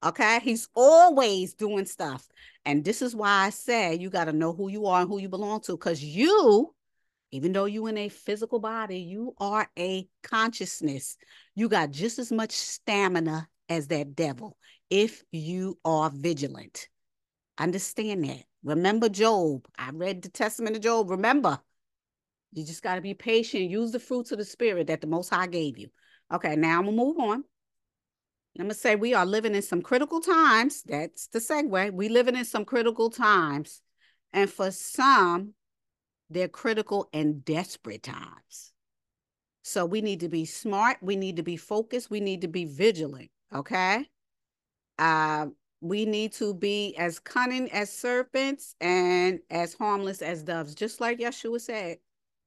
Okay. He's always doing stuff. And this is why I say you got to know who you are and who you belong to. Because you, even though you in a physical body, you are a consciousness. You got just as much stamina as that devil if you are vigilant. Understand that. Remember Job. I read the Testament of Job. Remember, you just got to be patient. Use the fruits of the Spirit that the Most High gave you. Okay, now I'm going to move on. I'm going to say we are living in some critical times. That's the segue. We living in some critical times. And for some, they're critical and desperate times. So we need to be smart. We need to be focused. We need to be vigilant. Okay. Uh, we need to be as cunning as serpents and as harmless as doves, just like Yeshua said.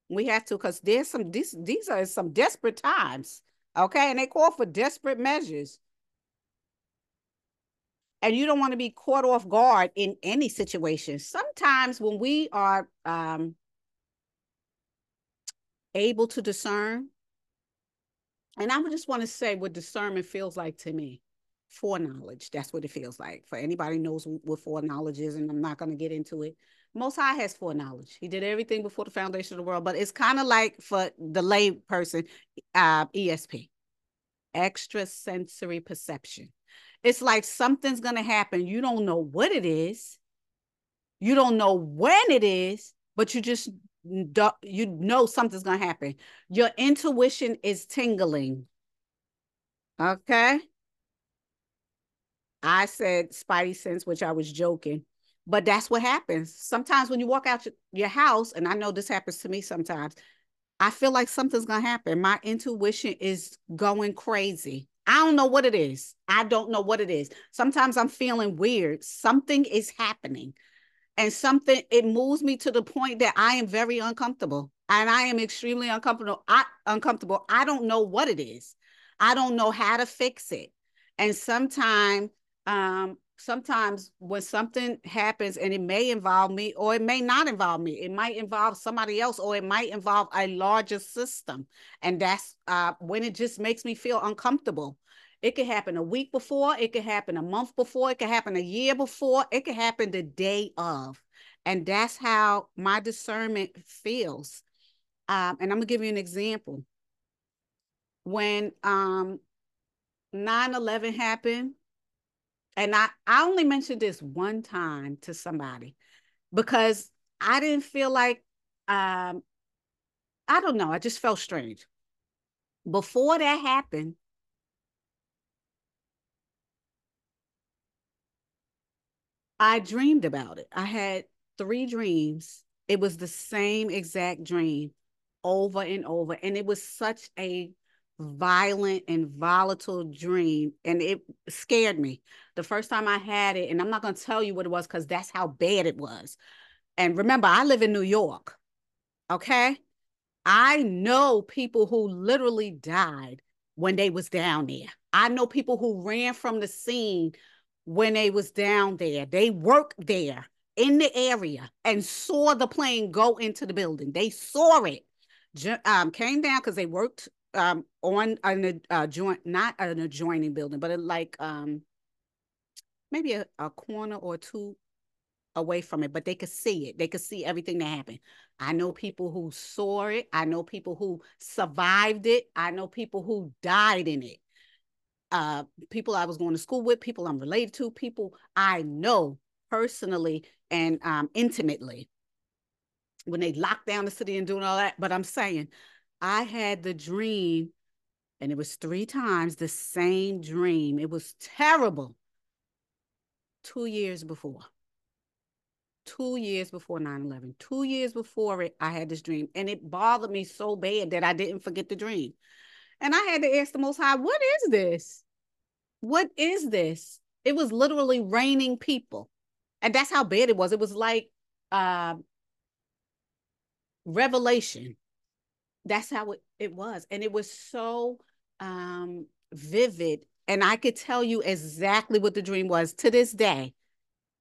We have to, because there's some these these are some desperate times. Okay. And they call for desperate measures. And you don't want to be caught off guard in any situation. Sometimes when we are um able to discern. And I just want to say what discernment feels like to me. Foreknowledge. That's what it feels like. For anybody knows what foreknowledge is, and I'm not going to get into it. Most High has foreknowledge. He did everything before the foundation of the world, but it's kind of like for the lay person, uh, ESP, extrasensory perception. It's like something's going to happen. You don't know what it is. You don't know when it is, but you just you know something's going to happen. Your intuition is tingling. Okay. I said spidey sense, which I was joking, but that's what happens. Sometimes when you walk out your house, and I know this happens to me sometimes, I feel like something's going to happen. My intuition is going crazy. I don't know what it is. I don't know what it is. Sometimes I'm feeling weird. Something is happening and something it moves me to the point that I am very uncomfortable and I am extremely uncomfortable. I uncomfortable. I don't know what it is. I don't know how to fix it. And sometimes um sometimes when something happens and it may involve me or it may not involve me it might involve somebody else or it might involve a larger system and that's uh when it just makes me feel uncomfortable it could happen a week before, it could happen a month before, it could happen a year before, it could happen the day of. And that's how my discernment feels. Um, and I'm gonna give you an example. When um 9-11 happened, and I, I only mentioned this one time to somebody because I didn't feel like um I don't know, I just felt strange. Before that happened, I dreamed about it. I had three dreams. It was the same exact dream over and over. And it was such a violent and volatile dream. And it scared me the first time I had it. And I'm not going to tell you what it was because that's how bad it was. And remember, I live in New York. Okay. I know people who literally died when they was down there. I know people who ran from the scene when they was down there. They worked there in the area and saw the plane go into the building. They saw it. Um, came down because they worked um, on an uh, joint, not an adjoining building, but like um, maybe a, a corner or two away from it, but they could see it. They could see everything that happened. I know people who saw it. I know people who survived it. I know people who died in it uh, people I was going to school with, people I'm related to, people I know personally and um, intimately when they locked down the city and doing all that. But I'm saying, I had the dream, and it was three times the same dream. It was terrible. Two years before. Two years before 9 11. Two years before it, I had this dream. And it bothered me so bad that I didn't forget the dream. And I had to ask the Most High, what is this? What is this? It was literally raining people. And that's how bad it was. It was like uh, revelation. That's how it, it was. And it was so um, vivid. And I could tell you exactly what the dream was to this day.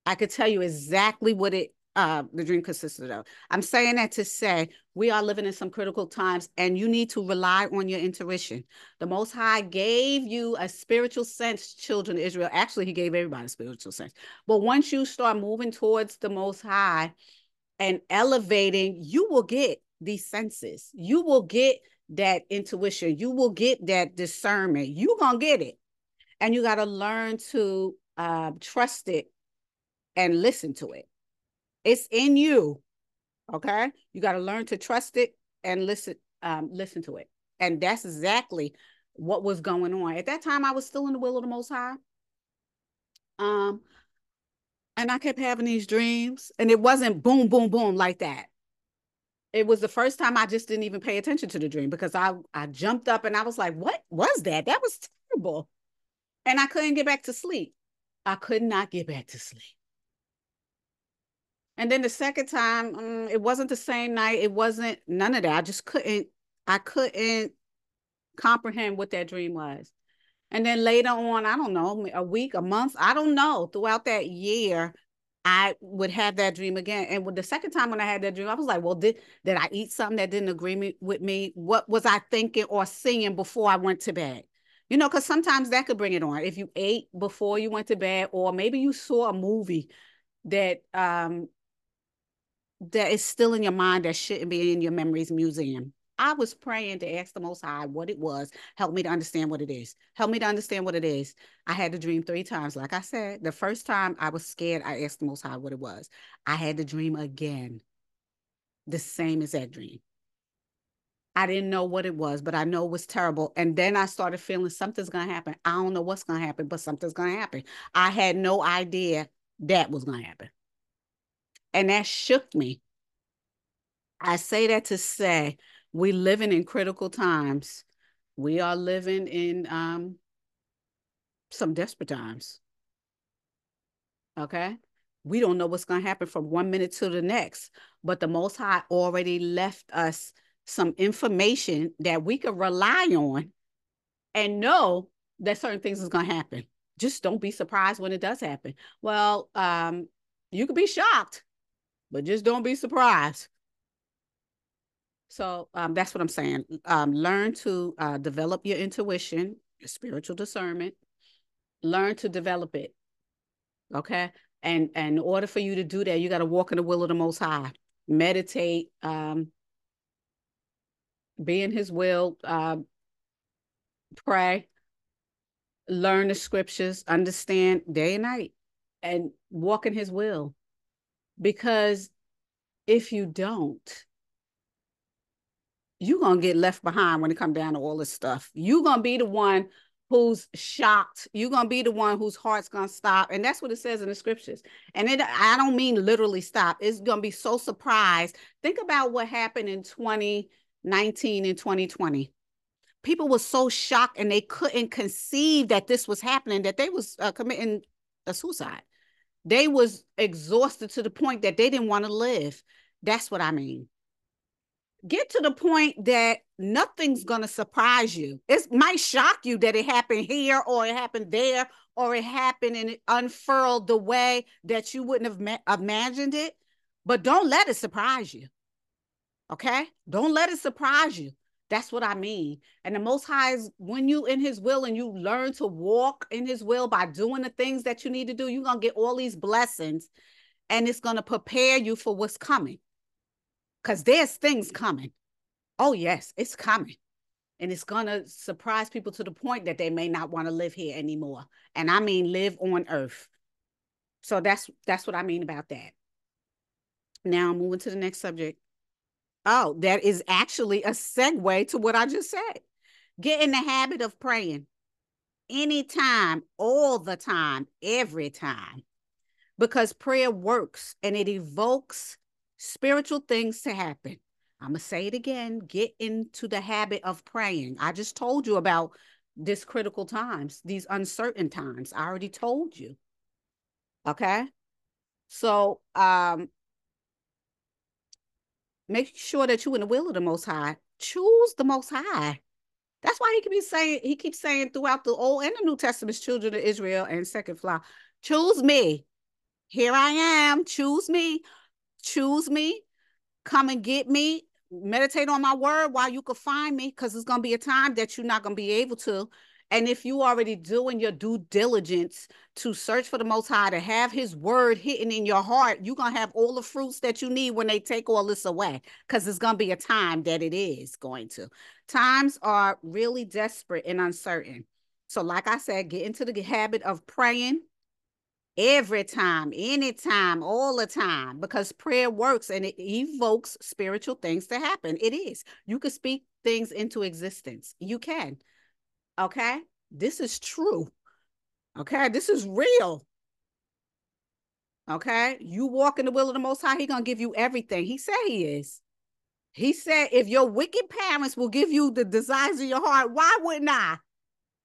I could tell you exactly what it uh, the dream consisted of. I'm saying that to say we are living in some critical times and you need to rely on your intuition. The Most High gave you a spiritual sense, children of Israel. Actually, He gave everybody a spiritual sense. But once you start moving towards the Most High and elevating, you will get these senses. You will get that intuition. You will get that discernment. You're going to get it. And you got to learn to uh, trust it and listen to it It's in you. Okay. You got to learn to trust it and listen, um, listen to it. And that's exactly what was going on. At that time, I was still in the will of the most high. Um, and I kept having these dreams, and it wasn't boom, boom, boom like that. It was the first time I just didn't even pay attention to the dream because I I jumped up and I was like, "What was that? That was terrible," and I couldn't get back to sleep. I could not get back to sleep. And then the second time, um, it wasn't the same night. It wasn't none of that. I just couldn't. I couldn't comprehend what that dream was. And then later on, I don't know, a week, a month, I don't know, throughout that year, I would have that dream again. And with the second time when I had that dream, I was like, well, did, did I eat something that didn't agree with me? What was I thinking or seeing before I went to bed? You know, because sometimes that could bring it on. If you ate before you went to bed, or maybe you saw a movie that um that is still in your mind that shouldn't be in your memories museum. I was praying to ask the Most High what it was. Help me to understand what it is. Help me to understand what it is. I had the dream three times. Like I said, the first time I was scared, I asked the Most High what it was. I had the dream again, the same as that dream. I didn't know what it was, but I know it was terrible. And then I started feeling something's going to happen. I don't know what's going to happen, but something's going to happen. I had no idea that was going to happen. And that shook me. I say that to say we living in critical times. We are living in um, some desperate times. Okay. We don't know what's going to happen from one minute to the next, but the Most High already left us some information that we could rely on and know that certain things is going to happen. Just don't be surprised when it does happen. Well, um, you could be shocked, but just don't be surprised. So um, that's what I'm saying. Um, learn to uh, develop your intuition, your spiritual discernment. Learn to develop it. Okay. And, and in order for you to do that, you got to walk in the will of the Most High. Meditate. Um, be in His will. Uh, pray. Learn the scriptures. Understand day and night, and walk in His will. Because if you don't, you're gonna get left behind when it come down to all this stuff. You're gonna be the one who's shocked. You're gonna be the one whose heart's gonna stop. And that's what it says in the scriptures. And it I don't mean literally stop. It's gonna be so surprised. Think about what happened in 2019 and 2020. People were so shocked and they couldn't conceive that this was happening, that they was uh, committing a suicide. They was exhausted to the point that they didn't want to live. That's what I mean get to the point that nothing's going to surprise you. It might shock you that it happened here or it happened there or it happened and it unfurled the way that you wouldn't have ma- imagined it. But don't let it surprise you. Okay? Don't let it surprise you. That's what I mean. And the Most High is when you in His will and you learn to walk in His will by doing the things that you need to do, you're going to get all these blessings and it's going to prepare you for what's coming because there's things coming. Oh, yes, it's coming. And it's going to surprise people to the point that they may not want to live here anymore. And I mean live on earth. So that's that's what I mean about that. Now moving to the next subject. Oh, that is actually a segue to what I just said. Get in the habit of praying anytime, all the time, every time, because prayer works and it evokes spiritual things to happen. I'm going to say it again get into the habit of praying. I just told you about this critical times, these uncertain times. I already told you. Okay? So, um make sure that you in the will of the most high. Choose the most high. That's why he can be saying he keeps saying throughout the Old and the New Testaments, children of Israel and second flower, choose me. Here I am. Choose me choose me, come and get me, meditate on my word while you can find me, because it's going to be a time that you're not going to be able to. And if you already doing your due diligence to search for the Most High, to have His word hidden in your heart, you're going to have all the fruits that you need when they take all this away, because it's going to be a time that it is going to. Times are really desperate and uncertain. So, like I said, get into the habit of praying every time, anytime, all the time, because prayer works and it evokes spiritual things to happen. It is. You can speak things into existence. You can. Okay. This is true. Okay. This is real. Okay. You walk in the will of the Most High, He going to give you everything. He said He is. He said, if your wicked parents will give you the desires of your heart, why wouldn't I?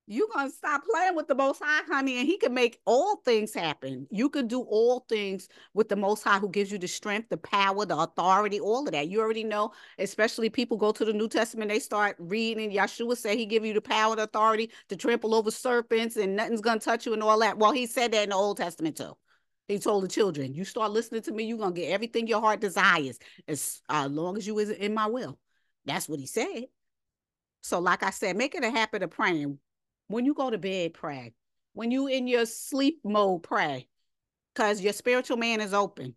You're going to stop playing with the Most High, honey, and He can make all things happen. You can do all things with the Most High who gives you the strength, the power, the authority, all of that. You already know, especially people go to the New Testament, they start reading. Yeshua said He give you the power, the authority to trample over serpents and nothing's going to touch you and all that. Well, He said that in the Old Testament too. He told the children, you start listening to me, you're going to get everything your heart desires as uh, long as you is in my will. That's what he said. So like I said, make it a habit of praying when you go to bed, pray. When you in your sleep mode, pray. Because your spiritual man is open.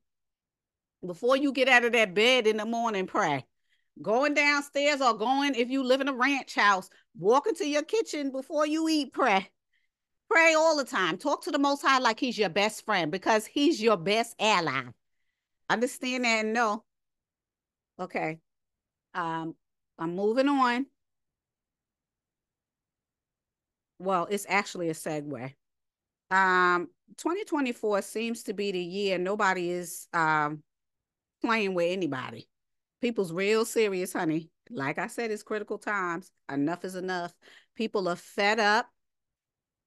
Before you get out of that bed in the morning, pray. Going downstairs or going, if you live in a ranch house, walk into your kitchen before you eat, pray. Pray all the time. Talk to the Most High like He's your best friend because He's your best ally. Understand that and know. Okay. Um, I'm moving on well, it's actually a segue. Um, 2024 seems to be the year nobody is um playing with anybody. People's real serious, honey. Like I said, it's critical times. Enough is enough. People are fed up.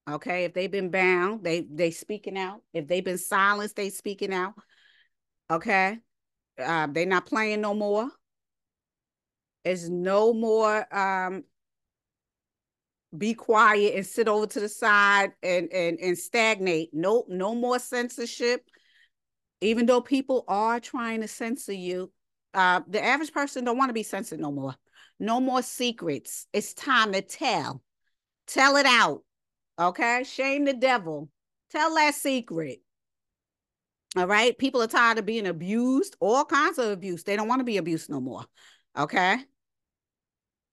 Okay, if they've been bound, they they speaking out. If they've been silenced, they speaking out. Okay, uh, they're not playing no more. There's no more um be quiet and sit over to the side and and and stagnate. No, no more censorship. Even though people are trying to censor you, uh, the average person don't want to be censored no more. No more secrets. It's time to tell. Tell it out. Okay. Shame the devil. Tell that secret. All right. People are tired of being abused, all kinds of abuse. They don't want to be abused no more. Okay.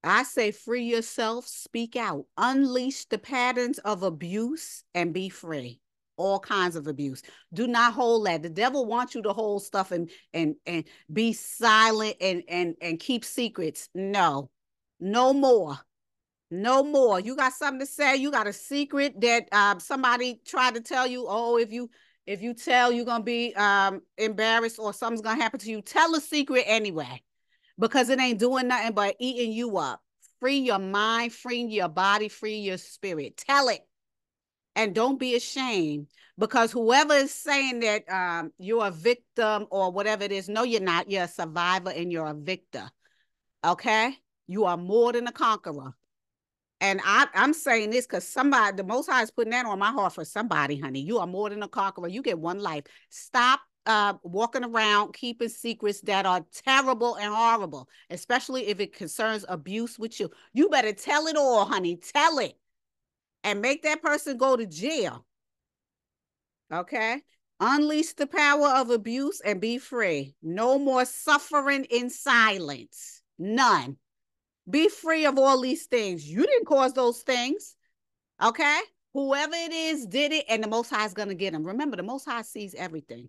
I say free yourself, speak out, unleash the patterns of abuse and be free. All kinds of abuse. Do not hold that. The devil wants you to hold stuff and and and be silent and and and keep secrets. No, no more. No more. You got something to say. You got a secret that uh, somebody tried to tell you. Oh, if you if you tell, you're gonna be um, embarrassed or something's gonna happen to you. Tell a secret anyway because it ain't doing nothing but eating you up. Free your mind, free your body, free your spirit. Tell it. And don't be ashamed because whoever is saying that um, you're a victim or whatever it is, no, you're not. You're a survivor and you're a victor. Okay? You are more than a conqueror. And I, I'm saying this because somebody, the Most High is putting that on my heart for somebody, honey. You are more than a conqueror. You get one life. Stop uh, walking around keeping secrets that are terrible and horrible, especially if it concerns abuse with you. You better tell it all, honey. Tell it and make that person go to jail. Okay? Unleash the power of abuse and be free. No more suffering in silence. None. Be free of all these things. You didn't cause those things. Okay? Whoever it is did it, and the Most High is going to get them. Remember, the Most High sees everything.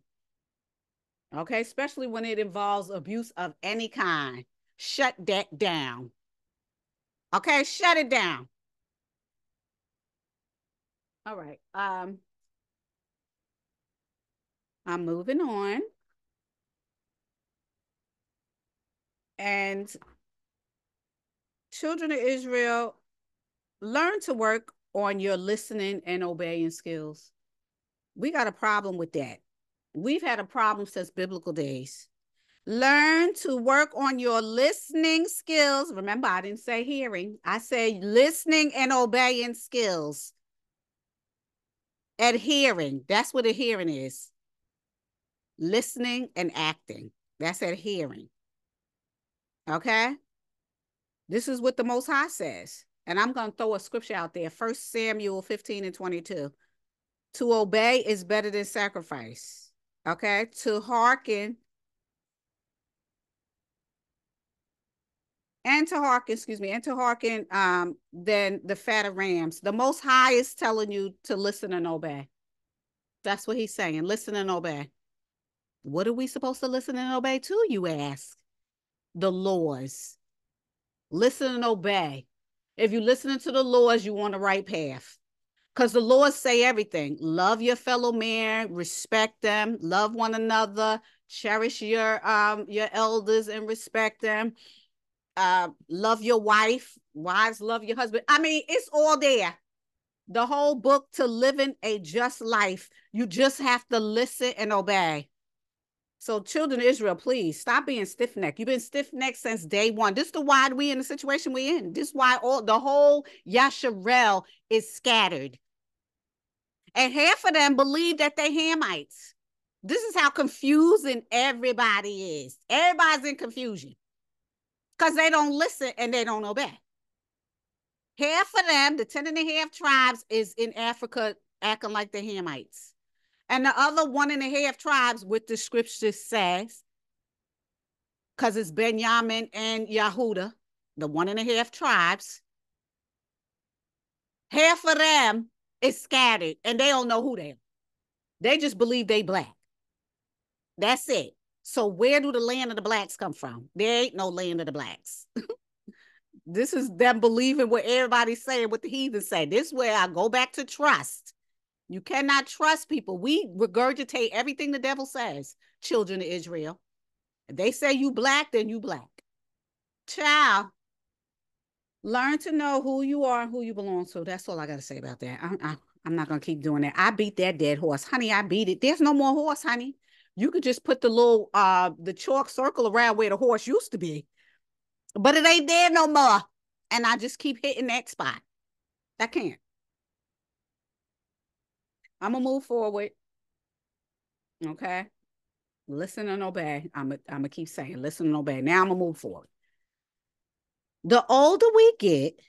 Okay, especially when it involves abuse of any kind. Shut that down. Okay, shut it down. All right. Um I'm moving on. And children of Israel, learn to work on your listening and obeying skills. We got a problem with that. We've had a problem since biblical days. Learn to work on your listening skills. Remember, I didn't say hearing, I say listening and obeying skills. Adhering, that's what adhering is. Listening and acting, that's adhering. Okay? This is what the Most High says. And I'm going to throw a scripture out there First Samuel 15 and 22. To obey is better than sacrifice okay, to hearken and to hearken, excuse me, and to hearken um than the fat of rams. The most high is telling you to listen and obey. That's what he's saying. Listen and obey. What are we supposed to listen and obey to, you ask? The laws. Listen and obey. If you're listening to the laws, you're on the right path. Because the laws say everything. Love your fellow man, respect them, love one another, cherish your um your elders and respect them. Uh, love your wife, wives love your husband. I mean, it's all there. The whole book to living a just life. You just have to listen and obey. So, children of Israel, please stop being stiff necked. You've been stiff necked since day one. This is the why we in the situation we're in. This is why all the whole Yasharel is scattered. And half of them believe that they're Hamites. This is how confusing everybody is. Everybody's in confusion because they don't listen and they don't obey. Half of them, the 10 and a half tribes, is in Africa acting like the Hamites. And the other one and a half tribes, what the scripture says, because it's Benjamin and Yehuda, the one and a half tribes, half of them is scattered and they don't know who they are. They just believe they black. That's it. So where do the land of the blacks come from? There ain't no land of the blacks. this is them believing what everybody's saying, what the heathens say. This where I go back to trust. You cannot trust people. We regurgitate everything the devil says, children of Israel. If they say you black, then you black. Child, learn to know who you are and who you belong to. That's all I got to say about that. I, I, I'm not going to keep doing that. I beat that dead horse. Honey, I beat it. There's no more horse, honey. You could just put the little, uh, the chalk circle around where the horse used to be, but it ain't there no more. And I just keep hitting that spot. I can't. I'm gonna move forward. Okay. Listen and obey. I'm gonna I'm keep saying listen and obey. Now I'm gonna move forward. The older we get,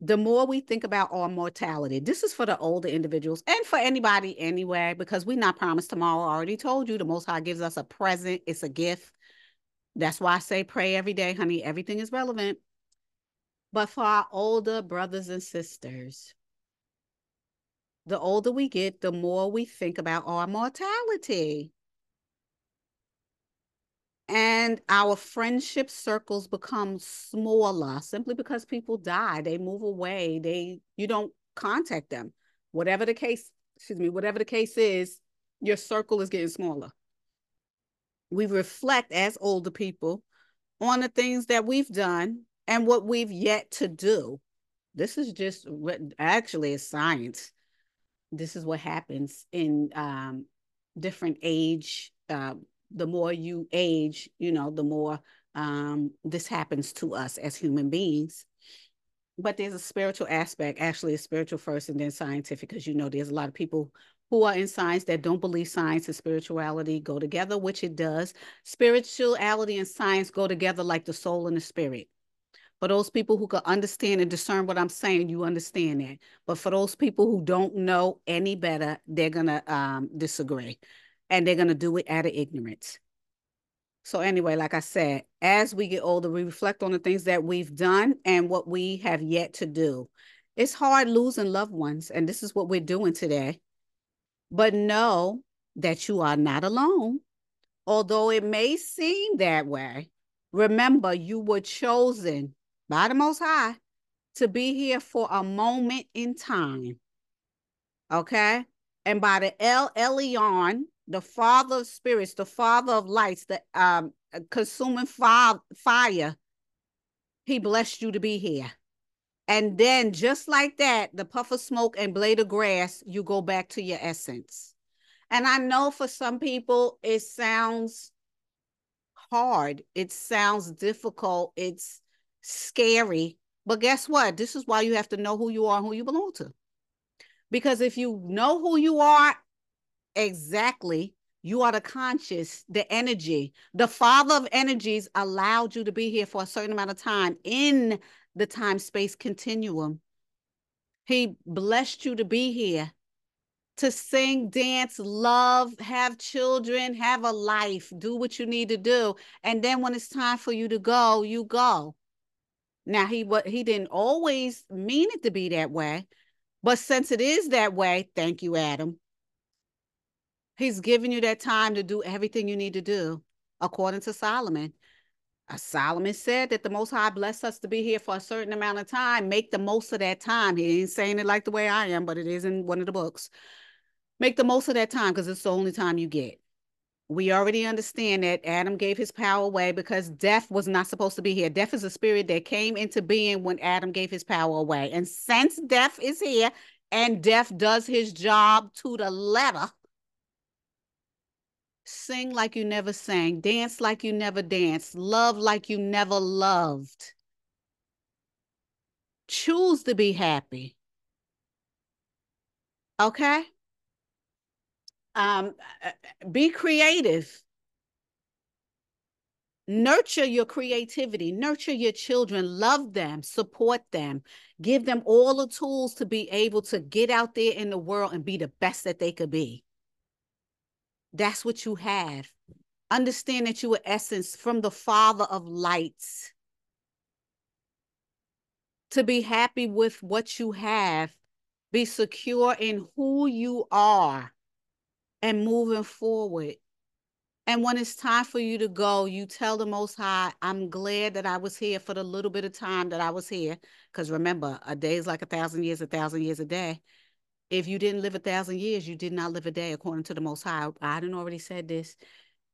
the more we think about our mortality. This is for the older individuals and for anybody anyway, because we're not promised tomorrow. I already told you the Most High gives us a present, it's a gift. That's why I say pray every day, honey. Everything is relevant. But for our older brothers and sisters, the older we get, the more we think about our mortality. And our friendship circles become smaller simply because people die. They move away. They you don't contact them. Whatever the case, excuse me, whatever the case is, your circle is getting smaller. We reflect as older people on the things that we've done and what we've yet to do. This is just what actually a science this is what happens in um, different age. Uh, the more you age, you know, the more um, this happens to us as human beings. But there's a spiritual aspect, actually, a spiritual first and then scientific, because you know, there's a lot of people who are in science that don't believe science and spirituality go together, which it does. Spirituality and science go together like the soul and the spirit. For those people who can understand and discern what I'm saying, you understand that. But for those people who don't know any better, they're to um, disagree and they're going to do it out of ignorance. So, anyway, like I said, as we get older, we reflect on the things that we've done and what we have yet to do. It's hard losing loved ones, and this is what we're doing today. But know that you are not alone. Although it may seem that way, remember you were chosen by the Most High to be here for a moment in time. Okay? And by the El Elyon, the Father of spirits, the Father of lights, the um, consuming fire, fire, he blessed you to be here. And then, just like that, the puff of smoke and blade of grass, you go back to your essence. And I know for some people, it sounds hard. It sounds difficult. It's scary. But guess what? This is why you have to know who you are and who you belong to. Because if you know who you are exactly, you are the conscious, the energy. The father of energies allowed you to be here for a certain amount of time in the time space continuum. He blessed you to be here to sing, dance, love, have children, have a life, do what you need to do. And then when it's time for you to go, you go. Now he what he didn't always mean it to be that way, but since it is that way, thank you, Adam. He's giving you that time to do everything you need to do, according to Solomon. Uh, Solomon said that the Most High blessed us to be here for a certain amount of time. Make the most of that time. He ain't saying it like the way I am, but it is in one of the books. Make the most of that time because it's the only time you get. We already understand that Adam gave his power away because death was not supposed to be here. Death is a spirit that came into being when Adam gave his power away. And since death is here and death does his job to the letter, Sing like you never sang, dance like you never danced, love like you never loved. Choose to be happy. Okay? Um, uh, be creative. Nurture your creativity, nurture your children, love them, support them, give them all the tools to be able to get out there in the world and be the best that they could be. That's what you have. Understand that you are essence from the Father of lights. To be happy with what you have, be secure in who you are, and moving forward. And when it's time for you to go, you tell the Most High, I'm glad that I was here for the little bit of time that I was here. Because remember, a day is like a thousand years, a thousand years a day if you didn't live a thousand years, you did not live a day, according to the Most High. I hadn't already said this.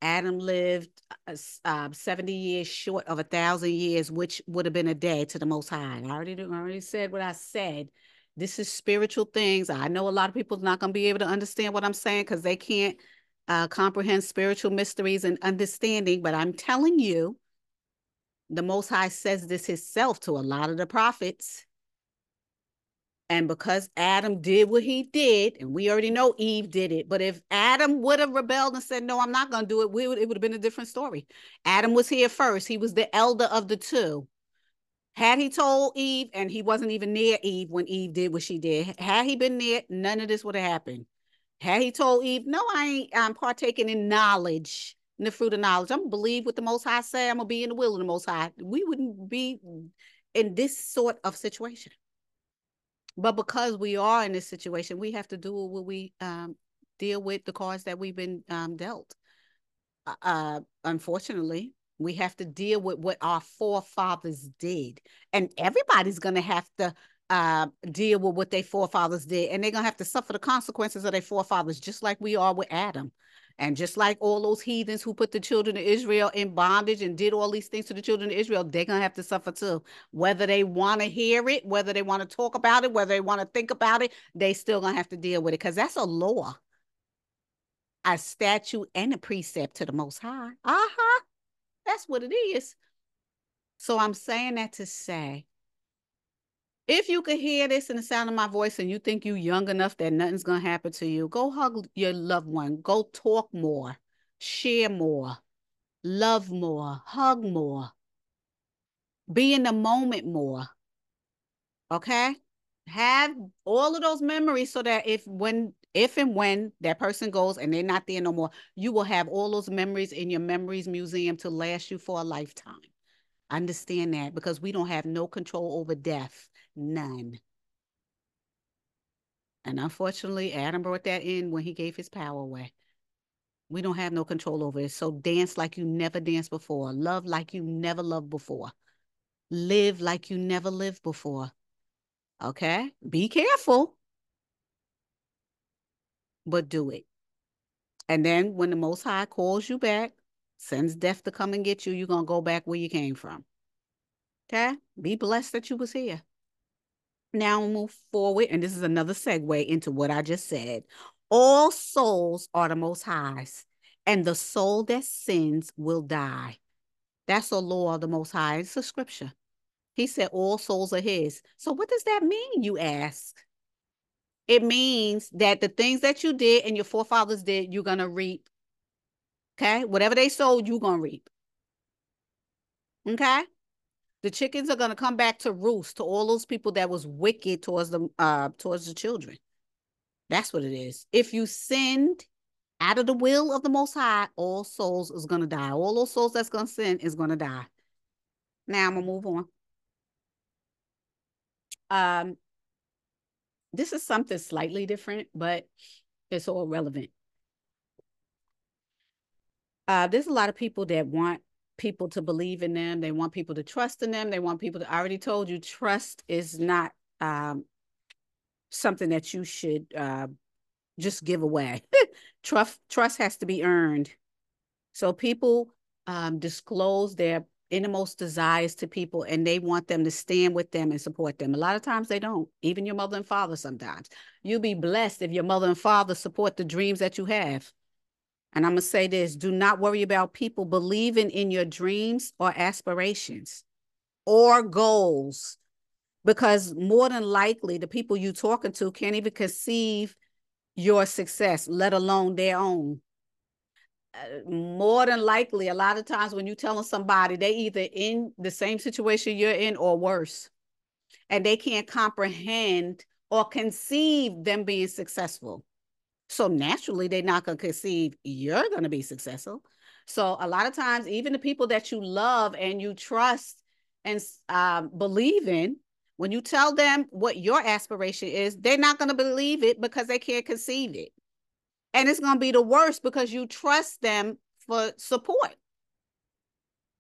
Adam lived uh, uh, 70 years short of a thousand years, which would have been a day to the Most High. I already, I already said what I said. This is spiritual things. I know a lot of people are not going to be able to understand what I'm saying because they can't uh, comprehend spiritual mysteries and understanding. But I'm telling you, the Most High says this himself to a lot of the prophets and because Adam did what he did, and we already know Eve did it, but if Adam would have rebelled and said, No, I'm not going to do it, would, it would have been a different story. Adam was here first. He was the elder of the two. Had he told Eve, and he wasn't even near Eve when Eve did what she did, had he been there, none of this would have happened. Had he told Eve, No, I ain't I'm partaking in knowledge, in the fruit of knowledge, I'm going to believe what the Most High say, I'm going to be in the will of the Most High, we wouldn't be in this sort of situation. But because we are in this situation, we have to do what we um, deal with the cards that we've been um, dealt. Uh, uh, unfortunately, we have to deal with what our forefathers did, and everybody's going to have to uh, deal with what their forefathers did, and they're going to have to suffer the consequences of their forefathers, just like we are with Adam. And just like all those heathens who put the children of Israel in bondage and did all these things to the children of Israel, they're going to have to suffer too. Whether they want to hear it, whether they want to talk about it, whether they want to think about it, they still going to have to deal with it because that's a law, a statute, and a precept to the Most High. Uh huh. That's what it is. So I'm saying that to say if you could hear this in the sound of my voice and you think you young enough that nothing's going to happen to you, go hug your loved one. Go talk more, share more, love more, hug more, be in the moment more. Okay? Have all of those memories so that if when if and when that person goes and they're not there no more, you will have all those memories in your memories museum to last you for a lifetime. Understand that because we don't have no control over death None. And unfortunately, Adam brought that in when he gave his power away. We don't have no control over it. So dance like you never danced before. Love like you never loved before. Live like you never lived before. Okay? Be careful. But do it. And then when the Most High calls you back, sends death to come and get you, you're going to go back where you came from. Okay? Be blessed that you was here now move forward, and this is another segue into what I just said. All souls are the most highs, and the soul that sins will die. That's a law of the most high. It's a scripture. He said all souls are his. So what does that mean, you ask? It means that the things that you did and your forefathers did, you're gonna reap. Okay? Whatever they sold, you're gonna reap. Okay? the chickens are going to come back to roost to all those people that was wicked towards the uh towards the children that's what it is if you sinned out of the will of the most high all souls is going to die all those souls that's going to sin is going to die now i'm going to move on um this is something slightly different but it's all relevant uh, there's a lot of people that want people to believe in them. They want people to trust in them. They want people to, I already told you, trust is not um, something that you should uh, just give away. trust, trust has to be earned. So people um, disclose their innermost desires to people and they want them to stand with them and support them. A lot of times they don't, even your mother and father sometimes. You'll be blessed if your mother and father support the dreams that you have. And I'm going to say this do not worry about people believing in your dreams or aspirations or goals, because more than likely, the people you're talking to can't even conceive your success, let alone their own. Uh, more than likely, a lot of times when you're telling somebody they either in the same situation you're in or worse, and they can't comprehend or conceive them being successful. So naturally, they're not going to conceive you're going to be successful. So a lot of times, even the people that you love and you trust and um, believe in, when you tell them what your aspiration is, they're not going to believe it because they can't conceive it. And it's going to be the worst because you trust them for support.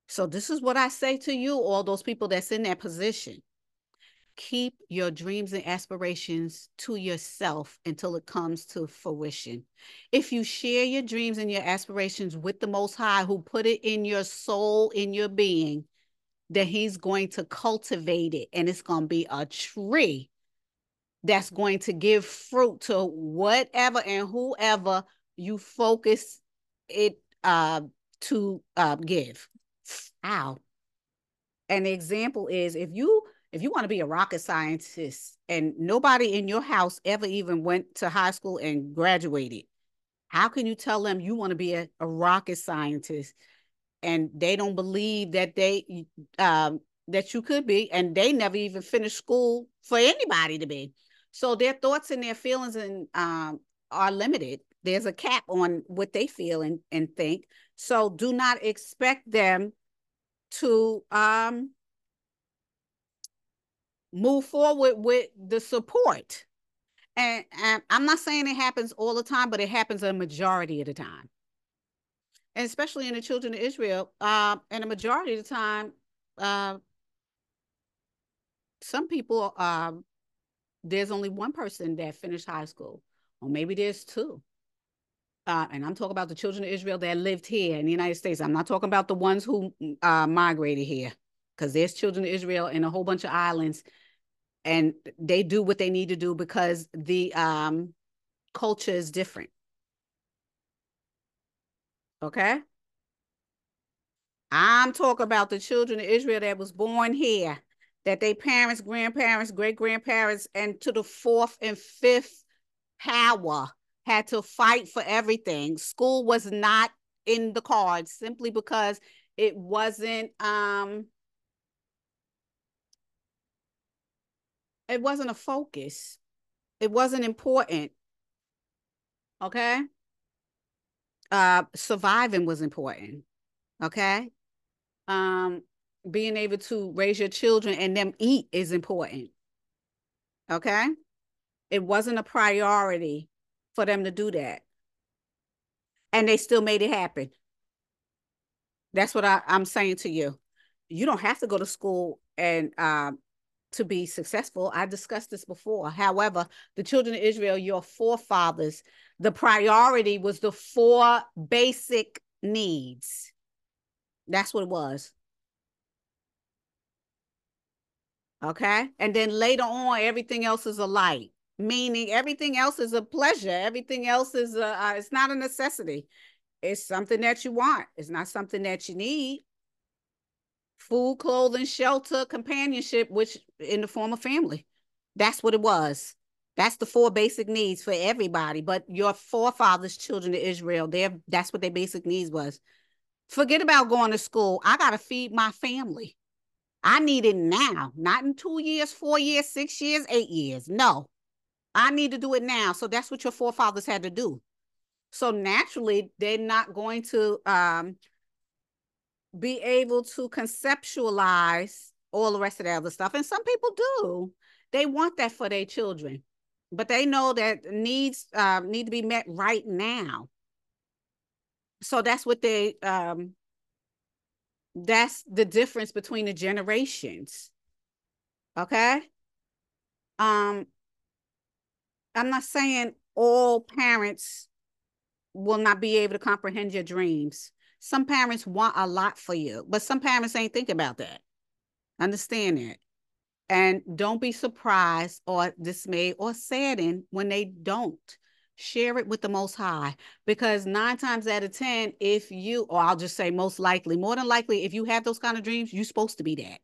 So this is what I say to you, all those people that's in that position keep your dreams and aspirations to yourself until it comes to fruition. If you share your dreams and your aspirations with the Most High, who put it in your soul, in your being, then He's going to cultivate it and it's going to be a tree that's going to give fruit to whatever and whoever you focus it uh, to uh, give. Ow. An example is if you if you want to be a rocket scientist and nobody in your house ever even went to high school and graduated, how can you tell them you want to be a, a rocket scientist? And they don't believe that they um, that you could be and they never even finished school for anybody to be. So their thoughts and their feelings and um, are limited. There's a cap on what they feel and, and think. So do not expect them to um, move forward with the support. And, and I'm not saying it happens all the time, but it happens a majority of the time. And especially in the children of Israel, uh, and a majority of the time, uh, some people, uh, there's only one person that finished high school, or maybe there's two. Uh, and I'm talking about the children of Israel that lived here in the United States. I'm not talking about the ones who uh, migrated here, because there's children of Israel in a whole bunch of islands and they do what they need to do because the um, culture is different. Okay? I'm talking about the children of Israel that was born here, that they parents, grandparents, great grandparents, and to the fourth and fifth power had to fight for everything. School was not in the cards simply because it wasn't um it wasn't a focus. It wasn't important. Okay. Uh, surviving was important. Okay. Um, being able to raise your children and them eat is important. Okay. It wasn't a priority for them to do that. And they still made it happen. That's what I, am saying to you. You don't have to go to school and um, to be successful. I discussed this before. However, the children of Israel, your forefathers, the priority was the four basic needs. That's what it was. Okay. And then later on, everything else is a light, meaning everything else is a pleasure. Everything else is a, uh, it's not a necessity. It's something that you want. It's not something that you need food, clothing, shelter, companionship, which in the form of family. That's what it was. That's the four basic needs for everybody. But your forefathers, children of Israel, they that's what their basic needs was. Forget about going to school. I gotta feed my family. I need it now, not in two years, four years, six years, eight years. No, I need to do it now. So that's what your forefathers had to do. So naturally, they're not going to um, be able to conceptualize all the rest of the other stuff. And some people do. They want that for their children, but they know that needs uh, need to be met right now. so that's what they um that's the difference between the generations okay um i'm not saying all parents will not be able to comprehend your dreams some parents want a lot for you but some parents ain't think about that. Understand that. And don't be surprised or dismayed or saddened when they don't. Share it with the most high because nine times out of ten if you or i'll just say most likely more than likely if you have those kind of dreams you're supposed to be that.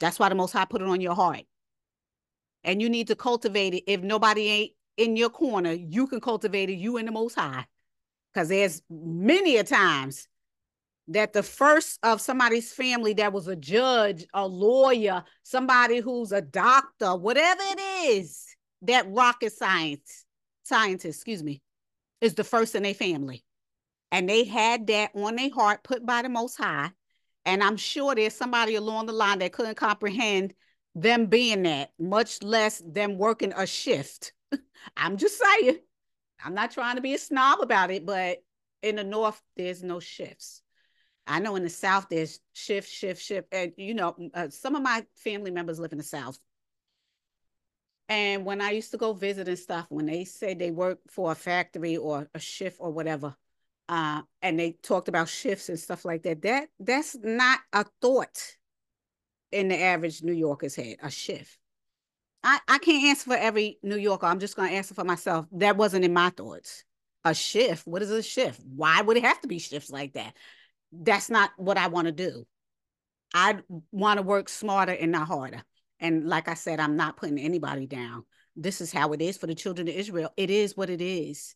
That's why the most high put it on your heart. And you need to cultivate it. If nobody ain't in your corner you can cultivate it you and the most high because there's many a times that the first of somebody's family that was a judge a lawyer somebody who's a doctor whatever it is that rocket science scientist, excuse me, is the first in their family. And they had that on their heart put by the Most High. And I'm sure there's somebody along the line that couldn't comprehend them being that, much less them working a shift. I'm just saying. I'm not trying to be a snob about it, but in the North, there's no shifts. I know in the South, there's shift, shift, shift. And, you know, uh, some of my family members live in the South. And when I used to go visit and stuff, when they said they work for a factory or a shift or whatever, uh, and they talked about shifts and stuff like that, that that's not a thought in the average New Yorker's head, a shift. I, I can't answer for every New Yorker. I'm just going to answer for myself. That wasn't in my thoughts. A shift. What is a shift? Why would it have to be shifts like that? That's not what I want to do. I want to work smarter and not harder. And like I said, I'm not putting anybody down. This is how it is for the children of Israel. It is what it is.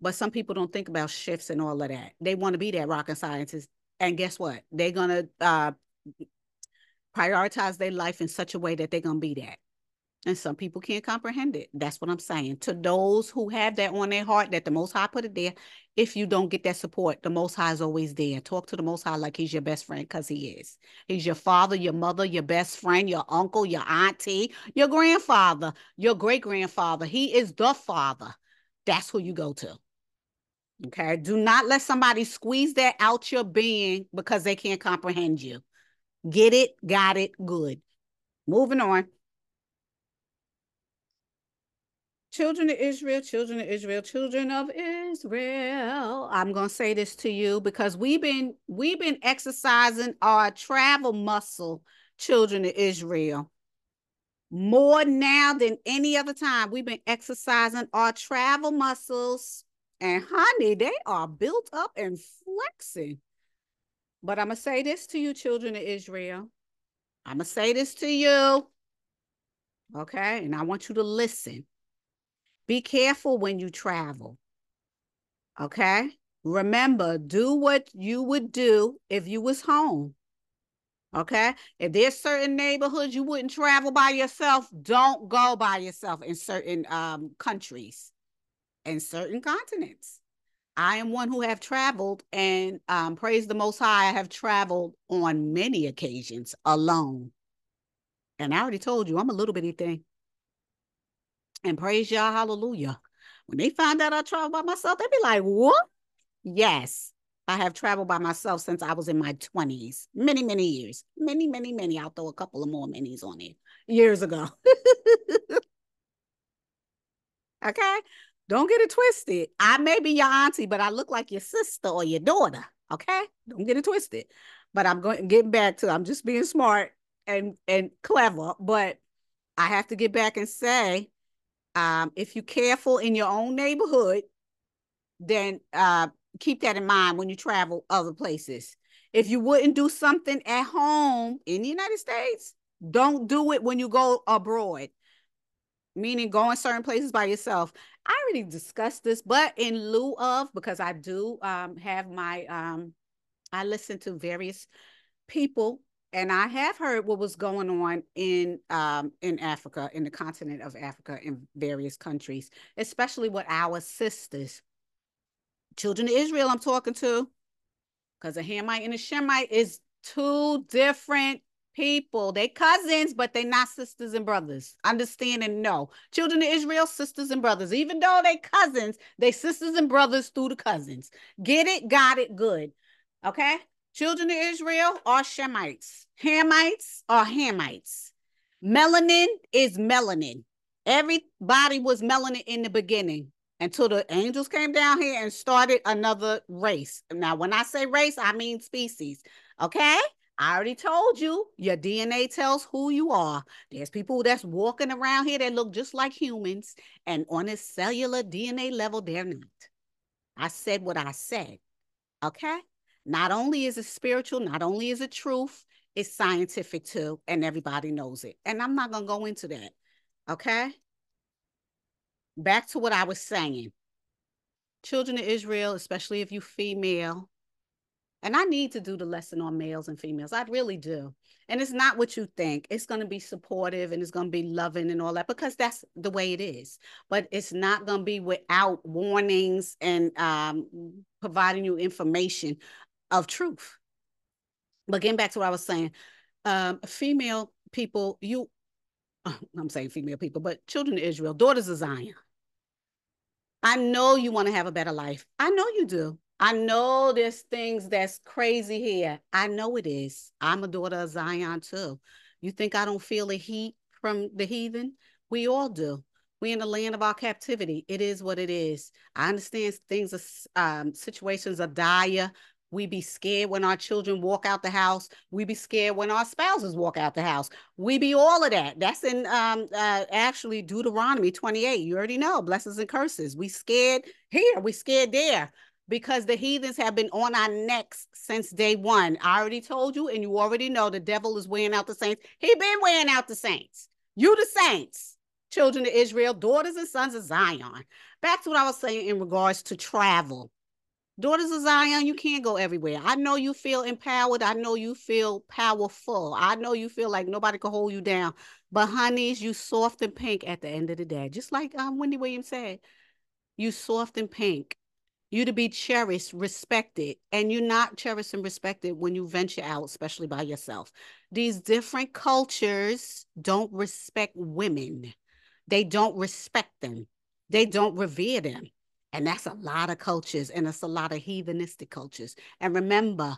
But some people don't think about shifts and all of that. They want to be that rocket scientist. And guess what? They're going to uh, prioritize their life in such a way that they're going to be that. And some people can't comprehend it. That's what I'm saying. To those who have that on their heart, that the Most High put it there, if you don't get that support, the Most High is always there. Talk to the Most High like he's your best friend because he is. He's your father, your mother, your best friend, your uncle, your auntie, your grandfather, your great grandfather. He is the father. That's who you go to. Okay. Do not let somebody squeeze that out your being because they can't comprehend you. Get it, got it, good. Moving on. Children of Israel, children of Israel, children of Israel. I'm going to say this to you because we've been we've been exercising our travel muscle, children of Israel. More now than any other time, we've been exercising our travel muscles. And honey, they are built up and flexing. But I'm going to say this to you, children of Israel. I'm going to say this to you. Okay. And I want you to listen. Be careful when you travel. Okay? Remember, do what you would do if you was home. Okay? If there's certain neighborhoods you wouldn't travel by yourself, don't go by yourself in certain um, countries and certain continents. I am one who have traveled and um, praise the Most High. I have traveled on many occasions alone. And I already told you, I'm a little bitty thing and praise Yah, hallelujah. When they find out I travel by myself, they be like, what? Yes, I have traveled by myself since I was in my 20s, many, many years. Many, many, many. I'll throw a couple of more minis on it years ago. okay? Don't get it twisted. I may be your auntie, but I look like your sister or your daughter. Okay? Don't get it twisted. But I'm going getting back to I'm just being smart and and clever, but I have to get back and say um, if you're careful in your own neighborhood, then uh, keep that in mind when you travel other places. If you wouldn't do something at home in the United States, don't do it when you go abroad, meaning going certain places by yourself. I already discussed this, but in lieu of, because I do um, have my, um, I listen to various people and I have heard what was going on in um, in Africa, in the continent of Africa, in various countries, especially with our sisters, children of Israel. I'm talking to, because a Hamite and a Shemite is two different people. They cousins, but they not sisters and brothers. Understand and know. Children of Israel, sisters and brothers. Even though they cousins, they sisters and brothers through the cousins. Get it? Got it? Good. Okay? Children of Israel are Shemites. Hamites are Hamites. Melanin is melanin. Everybody was melanin in the beginning until the angels came down here and started another race. Now, when I say race, I mean species. Okay? I already told you your DNA tells who you are. There's people that's walking around here that look just like humans, and on a cellular DNA level, they're not. I said what I said. Okay? Not only is it spiritual, not only is it truth, it's scientific too, and everybody knows it. And I'm not going to go into that. Okay? Back to what I was saying. Children of Israel, especially if you female, and I need to do the lesson on males and females. I really do. And it's not what you think. It's going to be supportive and it's going to be loving and all that because that's the way it is. But it's not going to be without warnings and um, providing you information of truth. But getting back to what I was saying, um, female people, you, I'm saying female people, but children of Israel, daughters of Zion. I know you want to have a better life. I know you do. I know there's things that's crazy here. I know it is. I'm a daughter of Zion too. You think I don't feel the heat from the heathen? We all do. We're in the land of our captivity. It is what it is. I understand things, are, um, situations are dire. We be scared when our children walk out the house. We be scared when our spouses walk out the house. We be all of that. That's in um uh, actually Deuteronomy 28. You already know blessings and curses. We scared here. We scared there because the heathens have been on our necks since day one. I already told you, and you already know the devil is wearing out the saints. He been wearing out the saints. You the saints, children of Israel, daughters and sons of Zion. Back to what I was saying in regards to travel. Daughters of Zion, you can't go everywhere. I know you feel empowered. I know you feel powerful. I know you feel like nobody can hold you down. But honeys, you soft and pink at the end of the day. Just like um, Wendy Williams said, you soft and pink you to be cherished, respected, and you're not cherished and respected when you venture out, especially by yourself. These different cultures don't respect women. They don't respect them. They don't revere them. And that's a lot of cultures, and it's a lot of heathenistic cultures. And remember,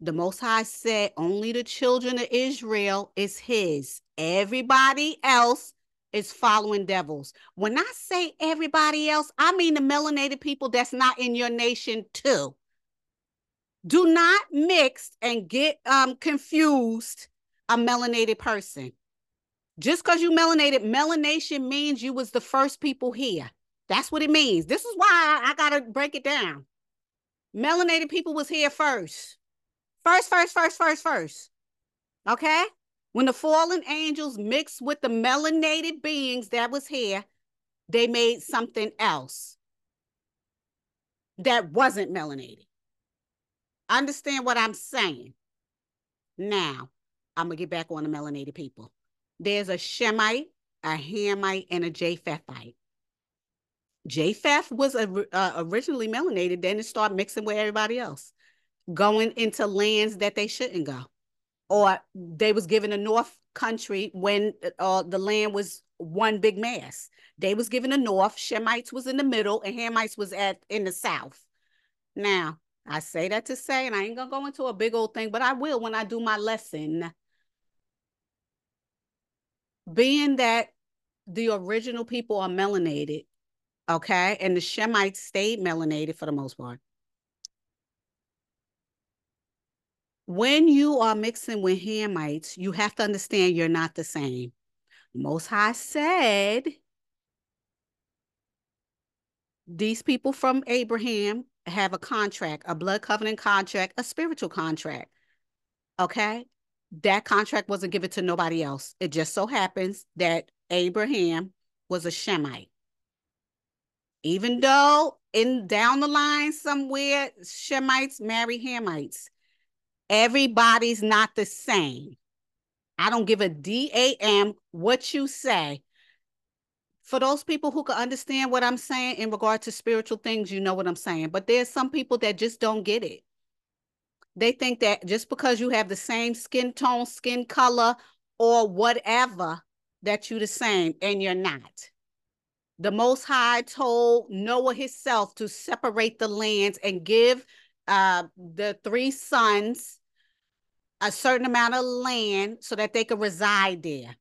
the Most High said only the children of Israel is his. Everybody else is following devils. When I say everybody else, I mean the melanated people that's not in your nation too. Do not mix and get um confused a melanated person. Just because you melanated, melanation means you was the first people here. That's what it means. This is why I, gotta break it down. Melanated people was here first. First, first, first, first, first. Okay? When the fallen angels mixed with the melanated beings that was here, they made something else that wasn't melanated. Understand what I'm saying? Now, I'm going to get back on the melanated people. There's a Shemite, a Hamite, and a Japhethite. Japheth was a, uh, originally melanated, then it started mixing with everybody else, going into lands that they shouldn't go or they was given a north country when uh, the land was one big mass. They was given the north, Shemites was in the middle, and Hamites was at in the south. Now, I say that to say, and I ain't gonna go into a big old thing, but I will when I do my lesson. Being that the original people are melanated, okay, and the Shemites stayed melanated for the most part. when you are mixing with Hamites, you have to understand you're not the same. Most High said these people from Abraham have a contract, a blood covenant contract, a spiritual contract. Okay. That contract wasn't given to nobody else. It just so happens that Abraham was a Shemite. Even though in down the line somewhere, Shemites marry Hamites Everybody's not the same. I don't give a damn what you say. For those people who can understand what I'm saying in regard to spiritual things, you know what I'm saying. But there's some people that just don't get it. They think that just because you have the same skin tone, skin color, or whatever, that you're the same, and you're not. The Most High told Noah himself to separate the lands and give uh, the three sons a certain amount of land so that they could reside there.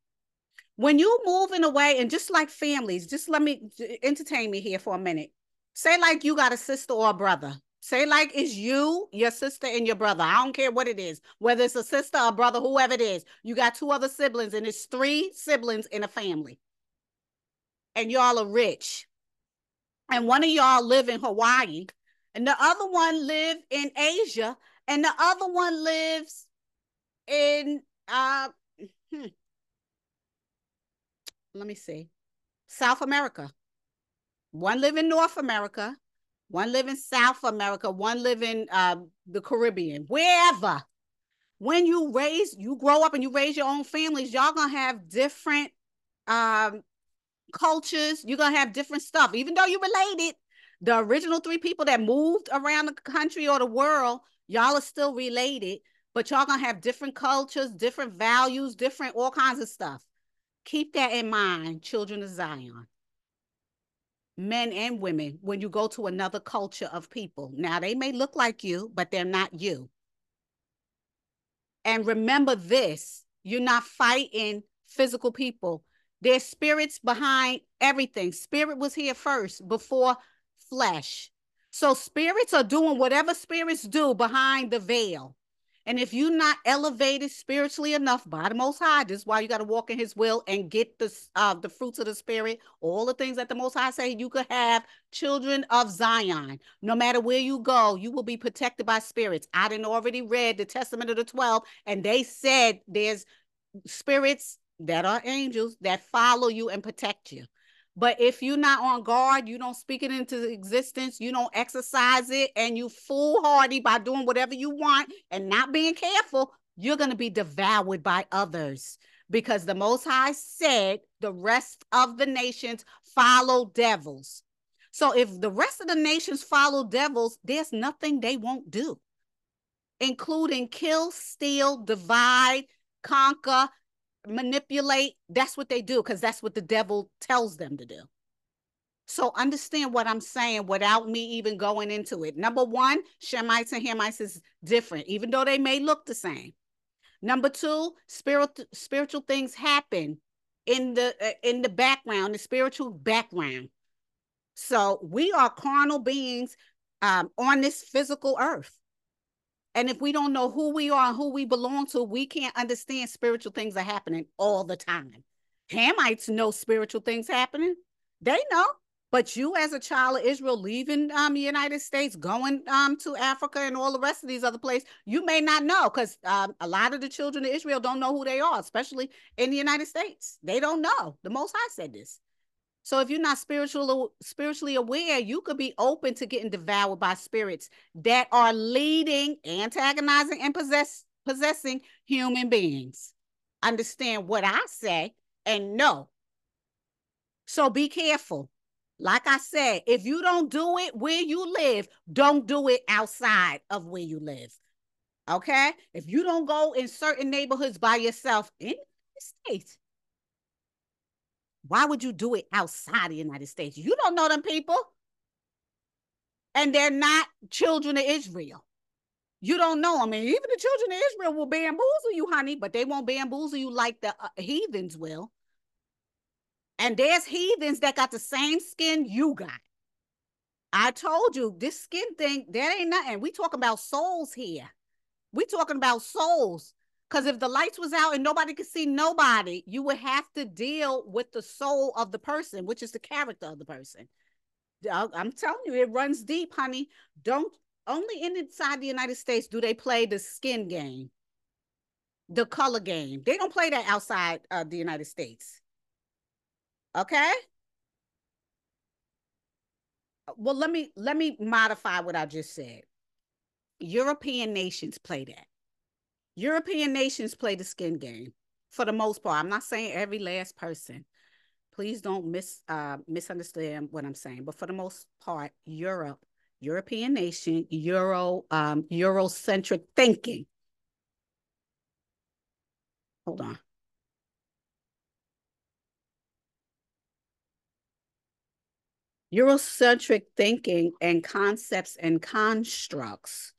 When you moving away, and just like families, just let me entertain me here for a minute. Say like you got a sister or a brother. Say like it's you, your sister, and your brother. I don't care what it is, whether it's a sister, a brother, whoever it is. You got two other siblings, and it's three siblings in a family. And y'all are rich. And one of y'all live in Hawaii, and the other one live in Asia, and the other one lives in uh hmm, let me see. South America. One live in North America one live in South America, one live in uh, the Caribbean, wherever. When you raise, you grow up and you raise your own families, y'all gonna have different um, cultures. You're gonna have different stuff, even though you're related. The original three people that moved around the country or the world, y'all are still related, but y'all gonna have different cultures, different values, different all kinds of stuff. Keep that in mind, children of Zion men and women when you go to another culture of people. Now, they may look like you, but they're not you. And remember this you're not fighting physical people, there's spirits behind everything. Spirit was here first before flesh. So, spirits are doing whatever spirits do behind the veil. And if you're not elevated spiritually enough by the Most High, this is why you got to walk in His will and get the uh, the fruits of the Spirit, all the things that the Most High say you could have. Children of Zion, no matter where you go, you will be protected by spirits. I didn't already read the Testament of the Twelve, and they said there's spirits that are angels that follow you and protect you. But if you're not on guard, you don't speak it into existence, you don't exercise it, and you foolhardy by doing whatever you want and not being careful, you're going to be devoured by others. Because the Most High said the rest of the nations follow devils. So if the rest of the nations follow devils, there's nothing they won't do, including kill, steal, divide, conquer, manipulate, that's what they do because that's what the devil tells them to do. So understand what I'm saying without me even going into it. Number one, Shemites and Hamites is different, even though they may look the same. Number two, spiritual spiritual things happen in the uh, in the background, the spiritual background. So we are carnal beings um, on this physical earth. And if we don't know who we are and who we belong to, we can't understand spiritual things are happening all the time. Hamites know spiritual things happening. They know. But you, as a child of Israel, leaving um, the United States, going um, to Africa and all the rest of these other places, you may not know because um, a lot of the children of Israel don't know who they are, especially in the United States. They don't know. The Most High said this. So if you're not spiritual, spiritually aware, you could be open to getting devoured by spirits that are leading, antagonizing, and possess, possessing human beings. Understand what I say and know. So be careful. Like I said, if you don't do it where you live, don't do it outside of where you live. Okay? If you don't go in certain neighborhoods by yourself in the States, why would you do it outside the United States? You don't know them people. And they're not children of Israel. You don't know. I mean, even the children of Israel will bamboozle you, honey, but they won't bamboozle you like the uh, heathens will. And there's heathens that got the same skin you got. I told you this skin thing, that ain't nothing. We talking about souls here. We talking about souls. Because if the lights was out and nobody could see nobody, you would have to deal with the soul of the person, which is the character of the person. Uh, I'm telling you, it runs deep, honey. Don't only inside the United States do they play the skin game, the color game. They don't play that outside of the United States. Okay. Uh, well, let me let me modify what I just said. European nations play that. European nations play the skin game for the most part. I'm not saying every last person. Please don't mis uh, misunderstand what I'm saying. But for the most part, Europe European nation, Euro, um, Eurocentric thinking. Hold on. Eurocentric thinking and concepts and constructs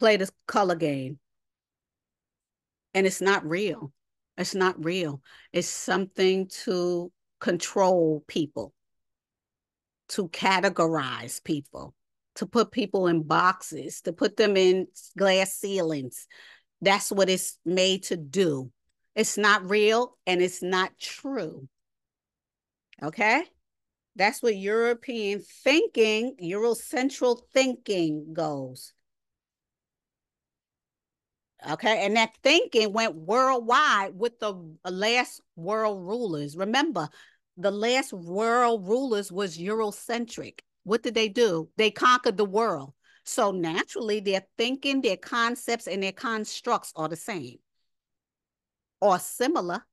play this color game. And it's not real. It's not real. It's something to control people, to categorize people, to put people in boxes, to put them in glass ceilings. That's what it's made to do. It's not real and it's not true. Okay? That's what European thinking, Eurocentral thinking goes. Okay. And that thinking went worldwide with the last world rulers. Remember, the last world rulers was Eurocentric. What did they do? They conquered the world. So naturally, their thinking, their concepts, and their constructs are the same or similar.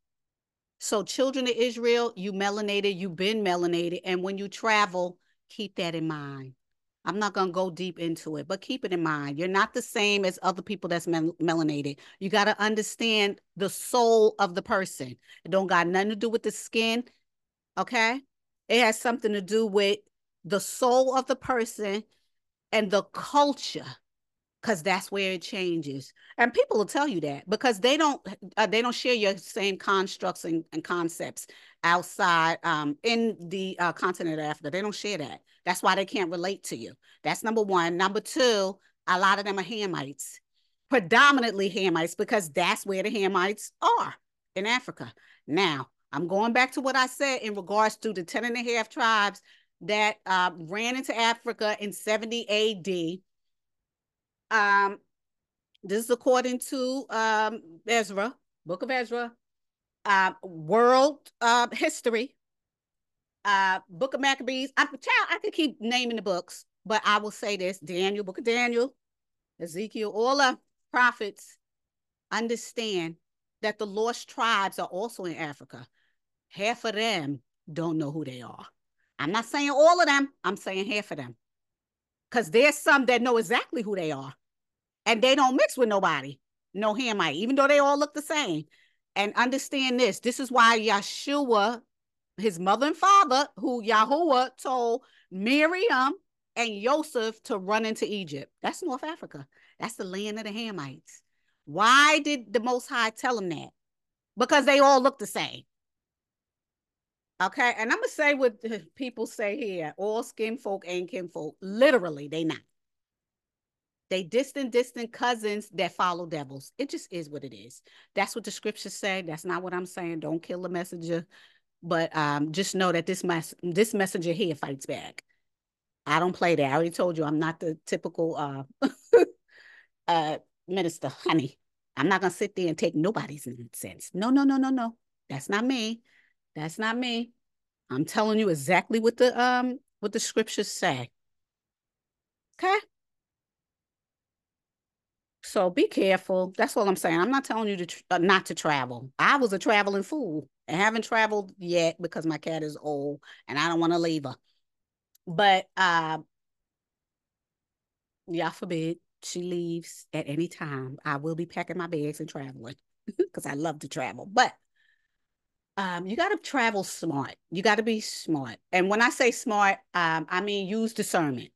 So, children of Israel, you melanated, you've been melanated. And when you travel, keep that in mind. I'm not going to go deep into it, but keep it in mind. You're not the same as other people that's mel melanated. You got to understand the soul of the person. It don't got nothing to do with the skin. Okay. It has something to do with the soul of the person and the culture because that's where it changes and people will tell you that because they don't uh, they don't share your same constructs and, and concepts outside um, in the uh, continent of africa they don't share that that's why they can't relate to you. That's number one. Number two a lot of them are hamites predominantly hamites because that's where the hamites are in africa. Now i'm going back to what i said in regards to the 10 and a half tribes that uh, ran into africa in 70 ad um, this is according to um, Ezra, Book of Ezra, uh, World uh, History, uh, Book of Maccabees. I'm child. I could keep naming the books, but I will say this: Daniel, Book of Daniel, Ezekiel, all the prophets understand that the lost tribes are also in Africa. Half of them don't know who they are. I'm not saying all of them. I'm saying half of them because there's some that know exactly who they are and they don't mix with nobody, no Hamite, even though they all look the same. And understand this this is why Yeshua, his mother and father, who Yahweh told Miriam and Joseph to run into Egypt. That's North Africa. That's the land of the Hamites. Why did the Most High tell them that? Because they all look the same. Okay, and I'm gonna say what people say here: all skin folk ain't kin folk. Literally, they not. They distant, distant cousins that follow devils. It just is what it is. That's what the scriptures say. That's not what I'm saying. Don't kill the messenger. But um, just know that this mess this messenger here fights back. I don't play that. I already told you I'm not the typical uh uh minister, honey. I'm not gonna sit there and take nobody's nonsense. No, no, no, no, no. That's not me. That's not me. I'm telling you exactly what the um what the scriptures say. Okay. So be careful. That's what I'm saying. I'm not telling you to uh, not to travel. I was a traveling fool and haven't traveled yet because my cat is old and I don't want to leave her. But uh, Yah forbid she leaves at any time. I will be packing my bags and traveling because I love to travel. But um, you got to travel smart. You got to be smart. And when I say smart, um, I mean use discernment.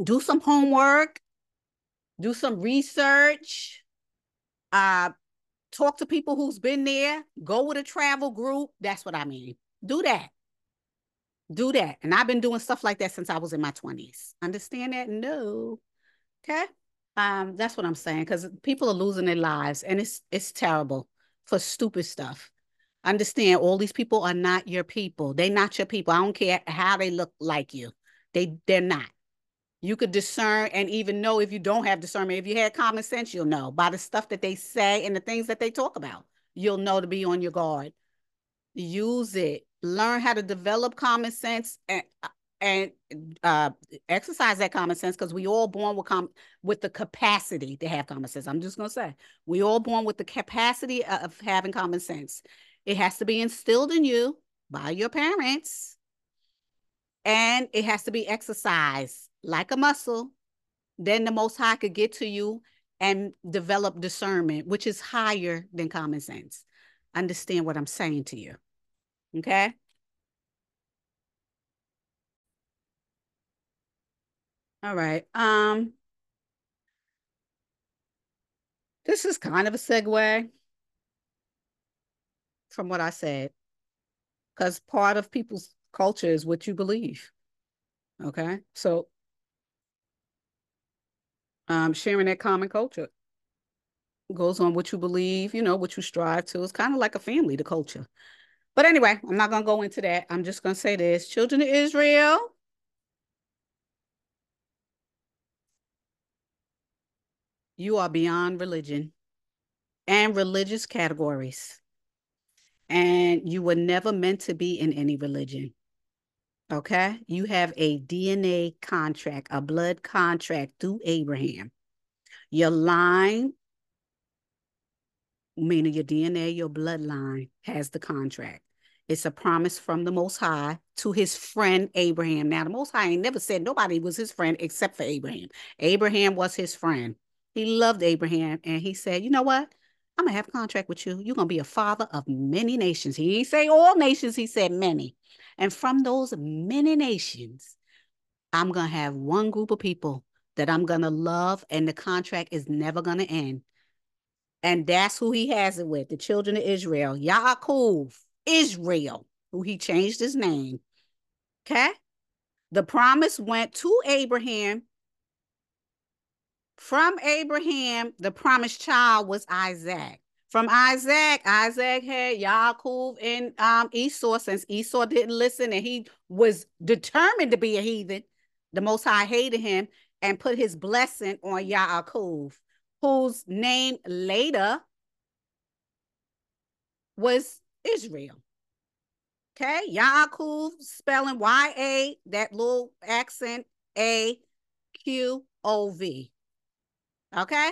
Do some homework. Do some research. Uh, talk to people who's been there. Go with a travel group. That's what I mean. Do that. Do that. And I've been doing stuff like that since I was in my 20s. Understand that? No. Okay. Um, that's what I'm saying. Because people are losing their lives and it's it's terrible for stupid stuff understand all these people are not your people. They're not your people. I don't care how they look like you. They they're not. You could discern and even know if you don't have discernment. If you had common sense, you'll know by the stuff that they say and the things that they talk about. You'll know to be on your guard. Use it. Learn how to develop common sense and and uh, exercise that common sense because we all born with com- with the capacity to have common sense. I'm just gonna say we all born with the capacity of having common sense. It has to be instilled in you by your parents. And it has to be exercised like a muscle. Then the Most High could get to you and develop discernment, which is higher than common sense. Understand what I'm saying to you. Okay? All right. Um, this is kind of a segue from what I said, because part of people's culture is what you believe. Okay. So um, sharing that common culture goes on what you believe, you know, what you strive to. It's kind of like a family, the culture. But anyway, I'm not going to go into that. I'm just going to say this children of Israel, you are beyond religion and religious categories. And you were never meant to be in any religion. Okay. You have a DNA contract, a blood contract through Abraham. Your line, meaning your DNA, your bloodline, has the contract. It's a promise from the Most High to his friend Abraham. Now, the Most High ain't never said nobody was his friend except for Abraham. Abraham was his friend. He loved Abraham and he said, You know what? I'm gonna have a contract with you. You're gonna be a father of many nations. He didn't say all nations, he said many. And from those many nations, I'm gonna have one group of people that I'm gonna love, and the contract is never gonna end. And that's who he has it with, the children of Israel, Yaakov, Israel, who he changed his name. Okay? The promise went to Abraham from Abraham, the promised child was Isaac. From Isaac, Isaac had Yaakov and um, Esau. Since Esau didn't listen and he was determined to be a heathen, the Most High hated him and put his blessing on Yaakov, whose name later was Israel. Okay, Yaakov spelling Y A, that little accent A Q O V. Okay.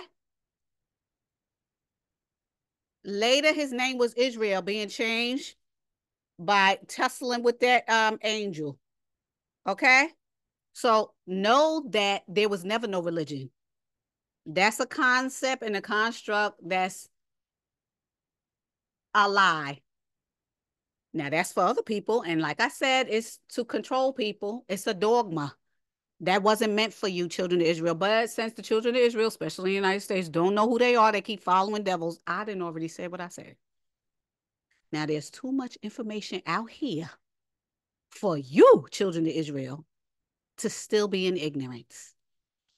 Later, his name was Israel, being changed by tussling with that um angel. Okay. So know that there was never no religion. That's a concept and a construct that's a lie. Now that's for other people. And like I said, it's to control people. It's a dogma that wasn't meant for you, children of Israel. But since the children of Israel, especially in the United States, don't know who they are, they keep following devils. I didn't already say what I said. Now there's too much information out here for you, children of Israel, to still be in ignorance.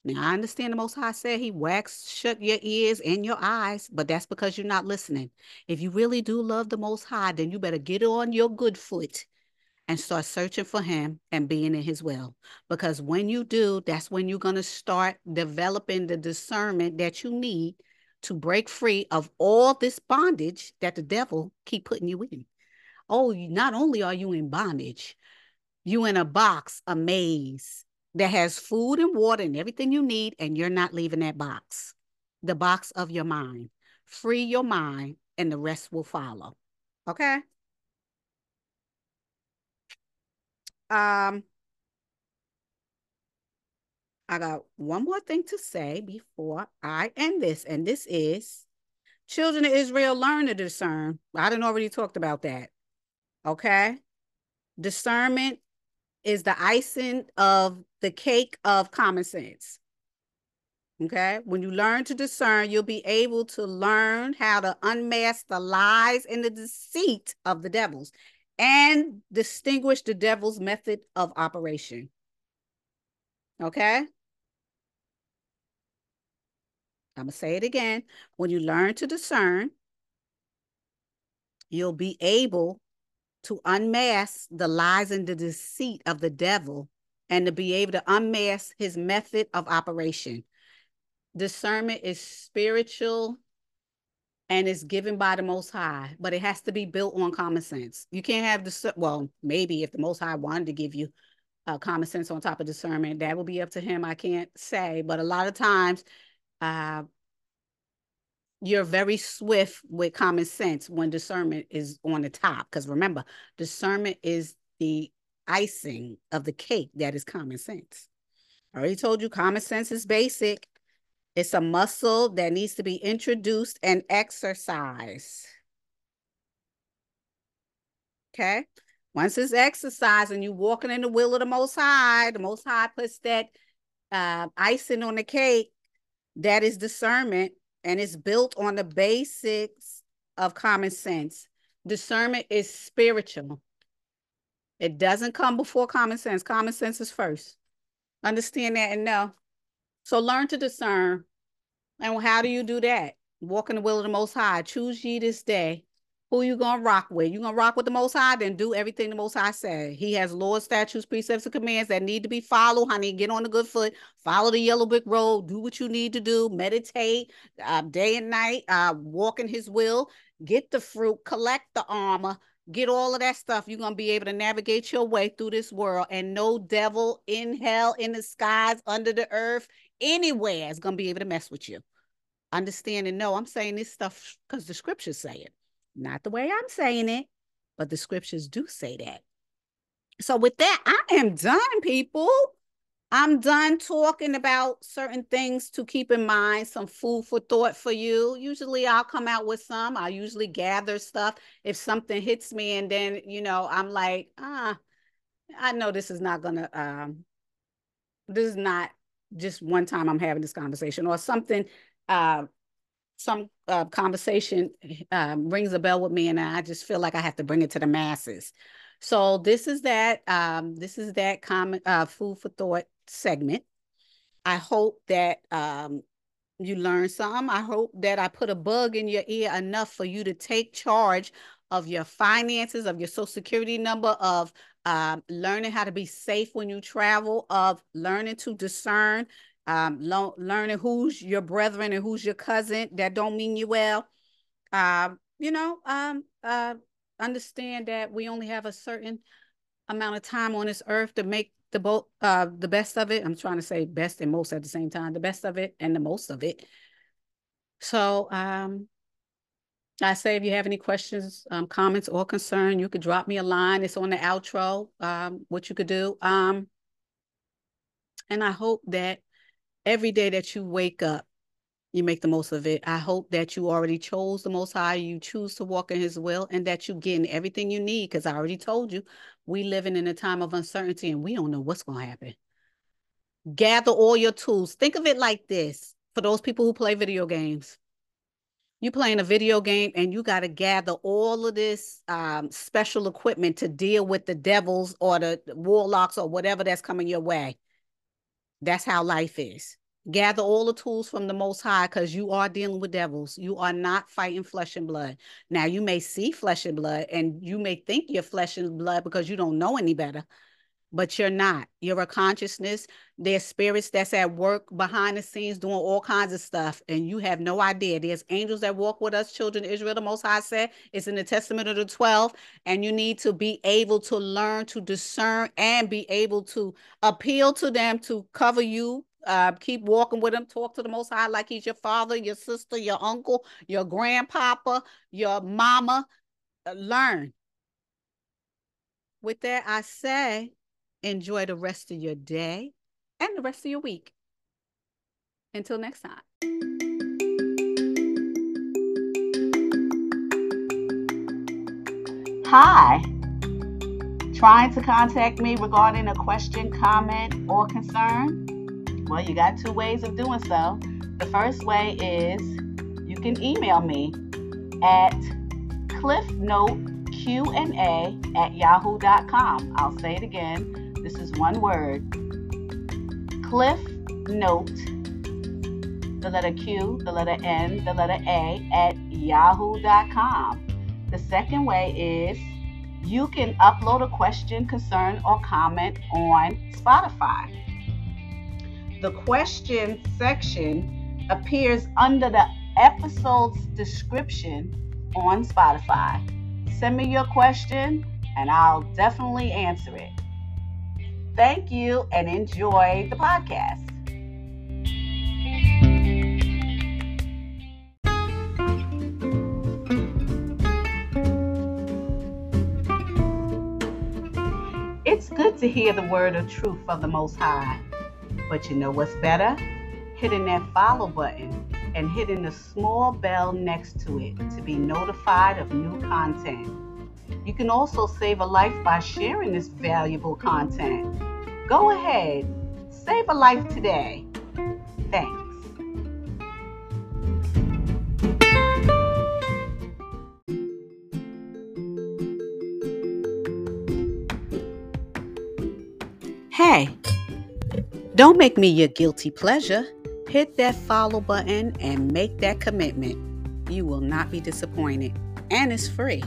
Now I understand the Most High said He waxed shut your ears and your eyes, but that's because you're not listening. If you really do love the Most High, then you better get on your good foot and start searching for him and being in his will. Because when you do, that's when you're going to start developing the discernment that you need to break free of all this bondage that the devil keep putting you in. Oh, not only are you in bondage, you in a box, a maze that has food and water and everything you need, and you're not leaving that box, the box of your mind. Free your mind, and the rest will follow. Okay? Um, I got one more thing to say before I end this, and this is children of Israel learn to discern. I didn't already talked about that. Okay. Discernment is the icing of the cake of common sense. Okay. When you learn to discern, you'll be able to learn how to unmask the lies and the deceit of the devils and distinguish the devil's method of operation. Okay? I'm going to say it again. When you learn to discern, you'll be able to unmask the lies and the deceit of the devil and to be able to unmask his method of operation. Discernment is spiritual and it's given by the most high but it has to be built on common sense you can't have the well maybe if the most high wanted to give you uh, common sense on top of discernment that will be up to him i can't say but a lot of times uh, you're very swift with common sense when discernment is on the top. Because remember, discernment is the icing of the cake that is common sense. I already told you common sense is basic. It's a muscle that needs to be introduced and exercised. Okay. Once it's exercised and you're walking in the will of the Most High, the Most High puts that uh, icing on the cake. That is discernment, and it's built on the basics of common sense. Discernment is spiritual. It doesn't come before common sense. Common sense is first. Understand that and know. So learn to discern. And how do you do that? Walk in the will of the Most High. Choose ye this day who you gonna rock with? You gonna rock with the Most High? Then do everything the Most High said. He has laws, statutes, precepts, and commands that need to be followed. Honey, get on the good foot. Follow the yellow brick road. Do what you need to do. Meditate uh, day and night. Uh, walk in His will. Get the fruit. Collect the armor. Get all of that stuff. You're gonna be able to navigate your way through this world, and no devil in hell, in the skies, under the earth, anywhere is gonna be able to mess with you. Understand and know I'm saying this stuff because the scriptures say it. Not the way I'm saying it, but the scriptures do say that. So, with that, I am done, people. I'm done talking about certain things to keep in mind, some food for thought for you. Usually I'll come out with some. I usually gather stuff if something hits me and then, you know, I'm like, ah, I know this is not going to um this is not just one time I'm having this conversation or something uh some uh, conversation um, rings a bell with me, and I just feel like I have to bring it to the masses. So this is that. Um, this is that common uh, food for thought segment. I hope that um, you learn some. I hope that I put a bug in your ear enough for you to take charge of your finances, of your social security number, of um, learning how to be safe when you travel, of learning to discern um, lo- learning who's your brethren and who's your cousin that don't mean you well. Um, you know, um, uh, understand that we only have a certain amount of time on this earth to make the both uh the best of it. I'm trying to say best and most at the same time, the best of it and the most of it. So um I say if you have any questions, um, comments, or concern, you could drop me a line. It's on the outro, um, what you could do. Um, and I hope that every day that you wake up, you make the most of it. I hope that you already chose the most high, you choose to walk in his will, and that you get everything you need. Because I already told you, we living in a time of uncertainty and we don't know what's going to happen. Gather all your tools. Think of it like this for those people who play video games. You playing a video game and you got to gather all of this um, special equipment to deal with the devils or the warlocks or whatever that's coming your way. That's how life is. Gather all the tools from the Most High because you are dealing with devils. You are not fighting flesh and blood. Now, you may see flesh and blood and you may think you're flesh and blood because you don't know any better but you're not. You're a consciousness. There's spirits that's at work behind the scenes doing all kinds of stuff, and you have no idea. There's angels that walk with us, children Israel, the Most High said. It's in the Testament of the 12, and you need to be able to learn to discern and be able to appeal to them to cover you. Uh, keep walking with them, talk to the Most High like He's your father, your sister, your uncle, your grandpapa, your mama. Uh, learn. With that, I say, Enjoy the rest of your day and the rest of your week. Until next time. Hi. Trying to contact me regarding a question, comment, or concern? Well, you got two ways of doing so. The first way is you can email me at cliffnoteqna at yahoo.com. I'll say it again this is one word. Cliff Note, the letter Q, the letter N, the letter A at yahoo.com. The second way is you can upload a question, concern, or comment on Spotify. The question section appears under the episode's description on Spotify. Send me your question and I'll definitely answer it. Thank you and enjoy the podcast. It's good to hear the word of truth from the Most High. But you know what's better? Hitting that follow button and hitting the small bell next to it to be notified of new content. You can also save a life by sharing this valuable content. Go ahead, save a life today. Thanks. Hey, don't make me your guilty pleasure. Hit that follow button and make that commitment. You will not be disappointed. And it's free.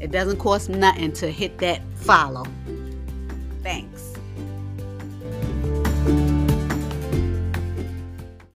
It doesn't cost nothing to hit that follow. Thanks.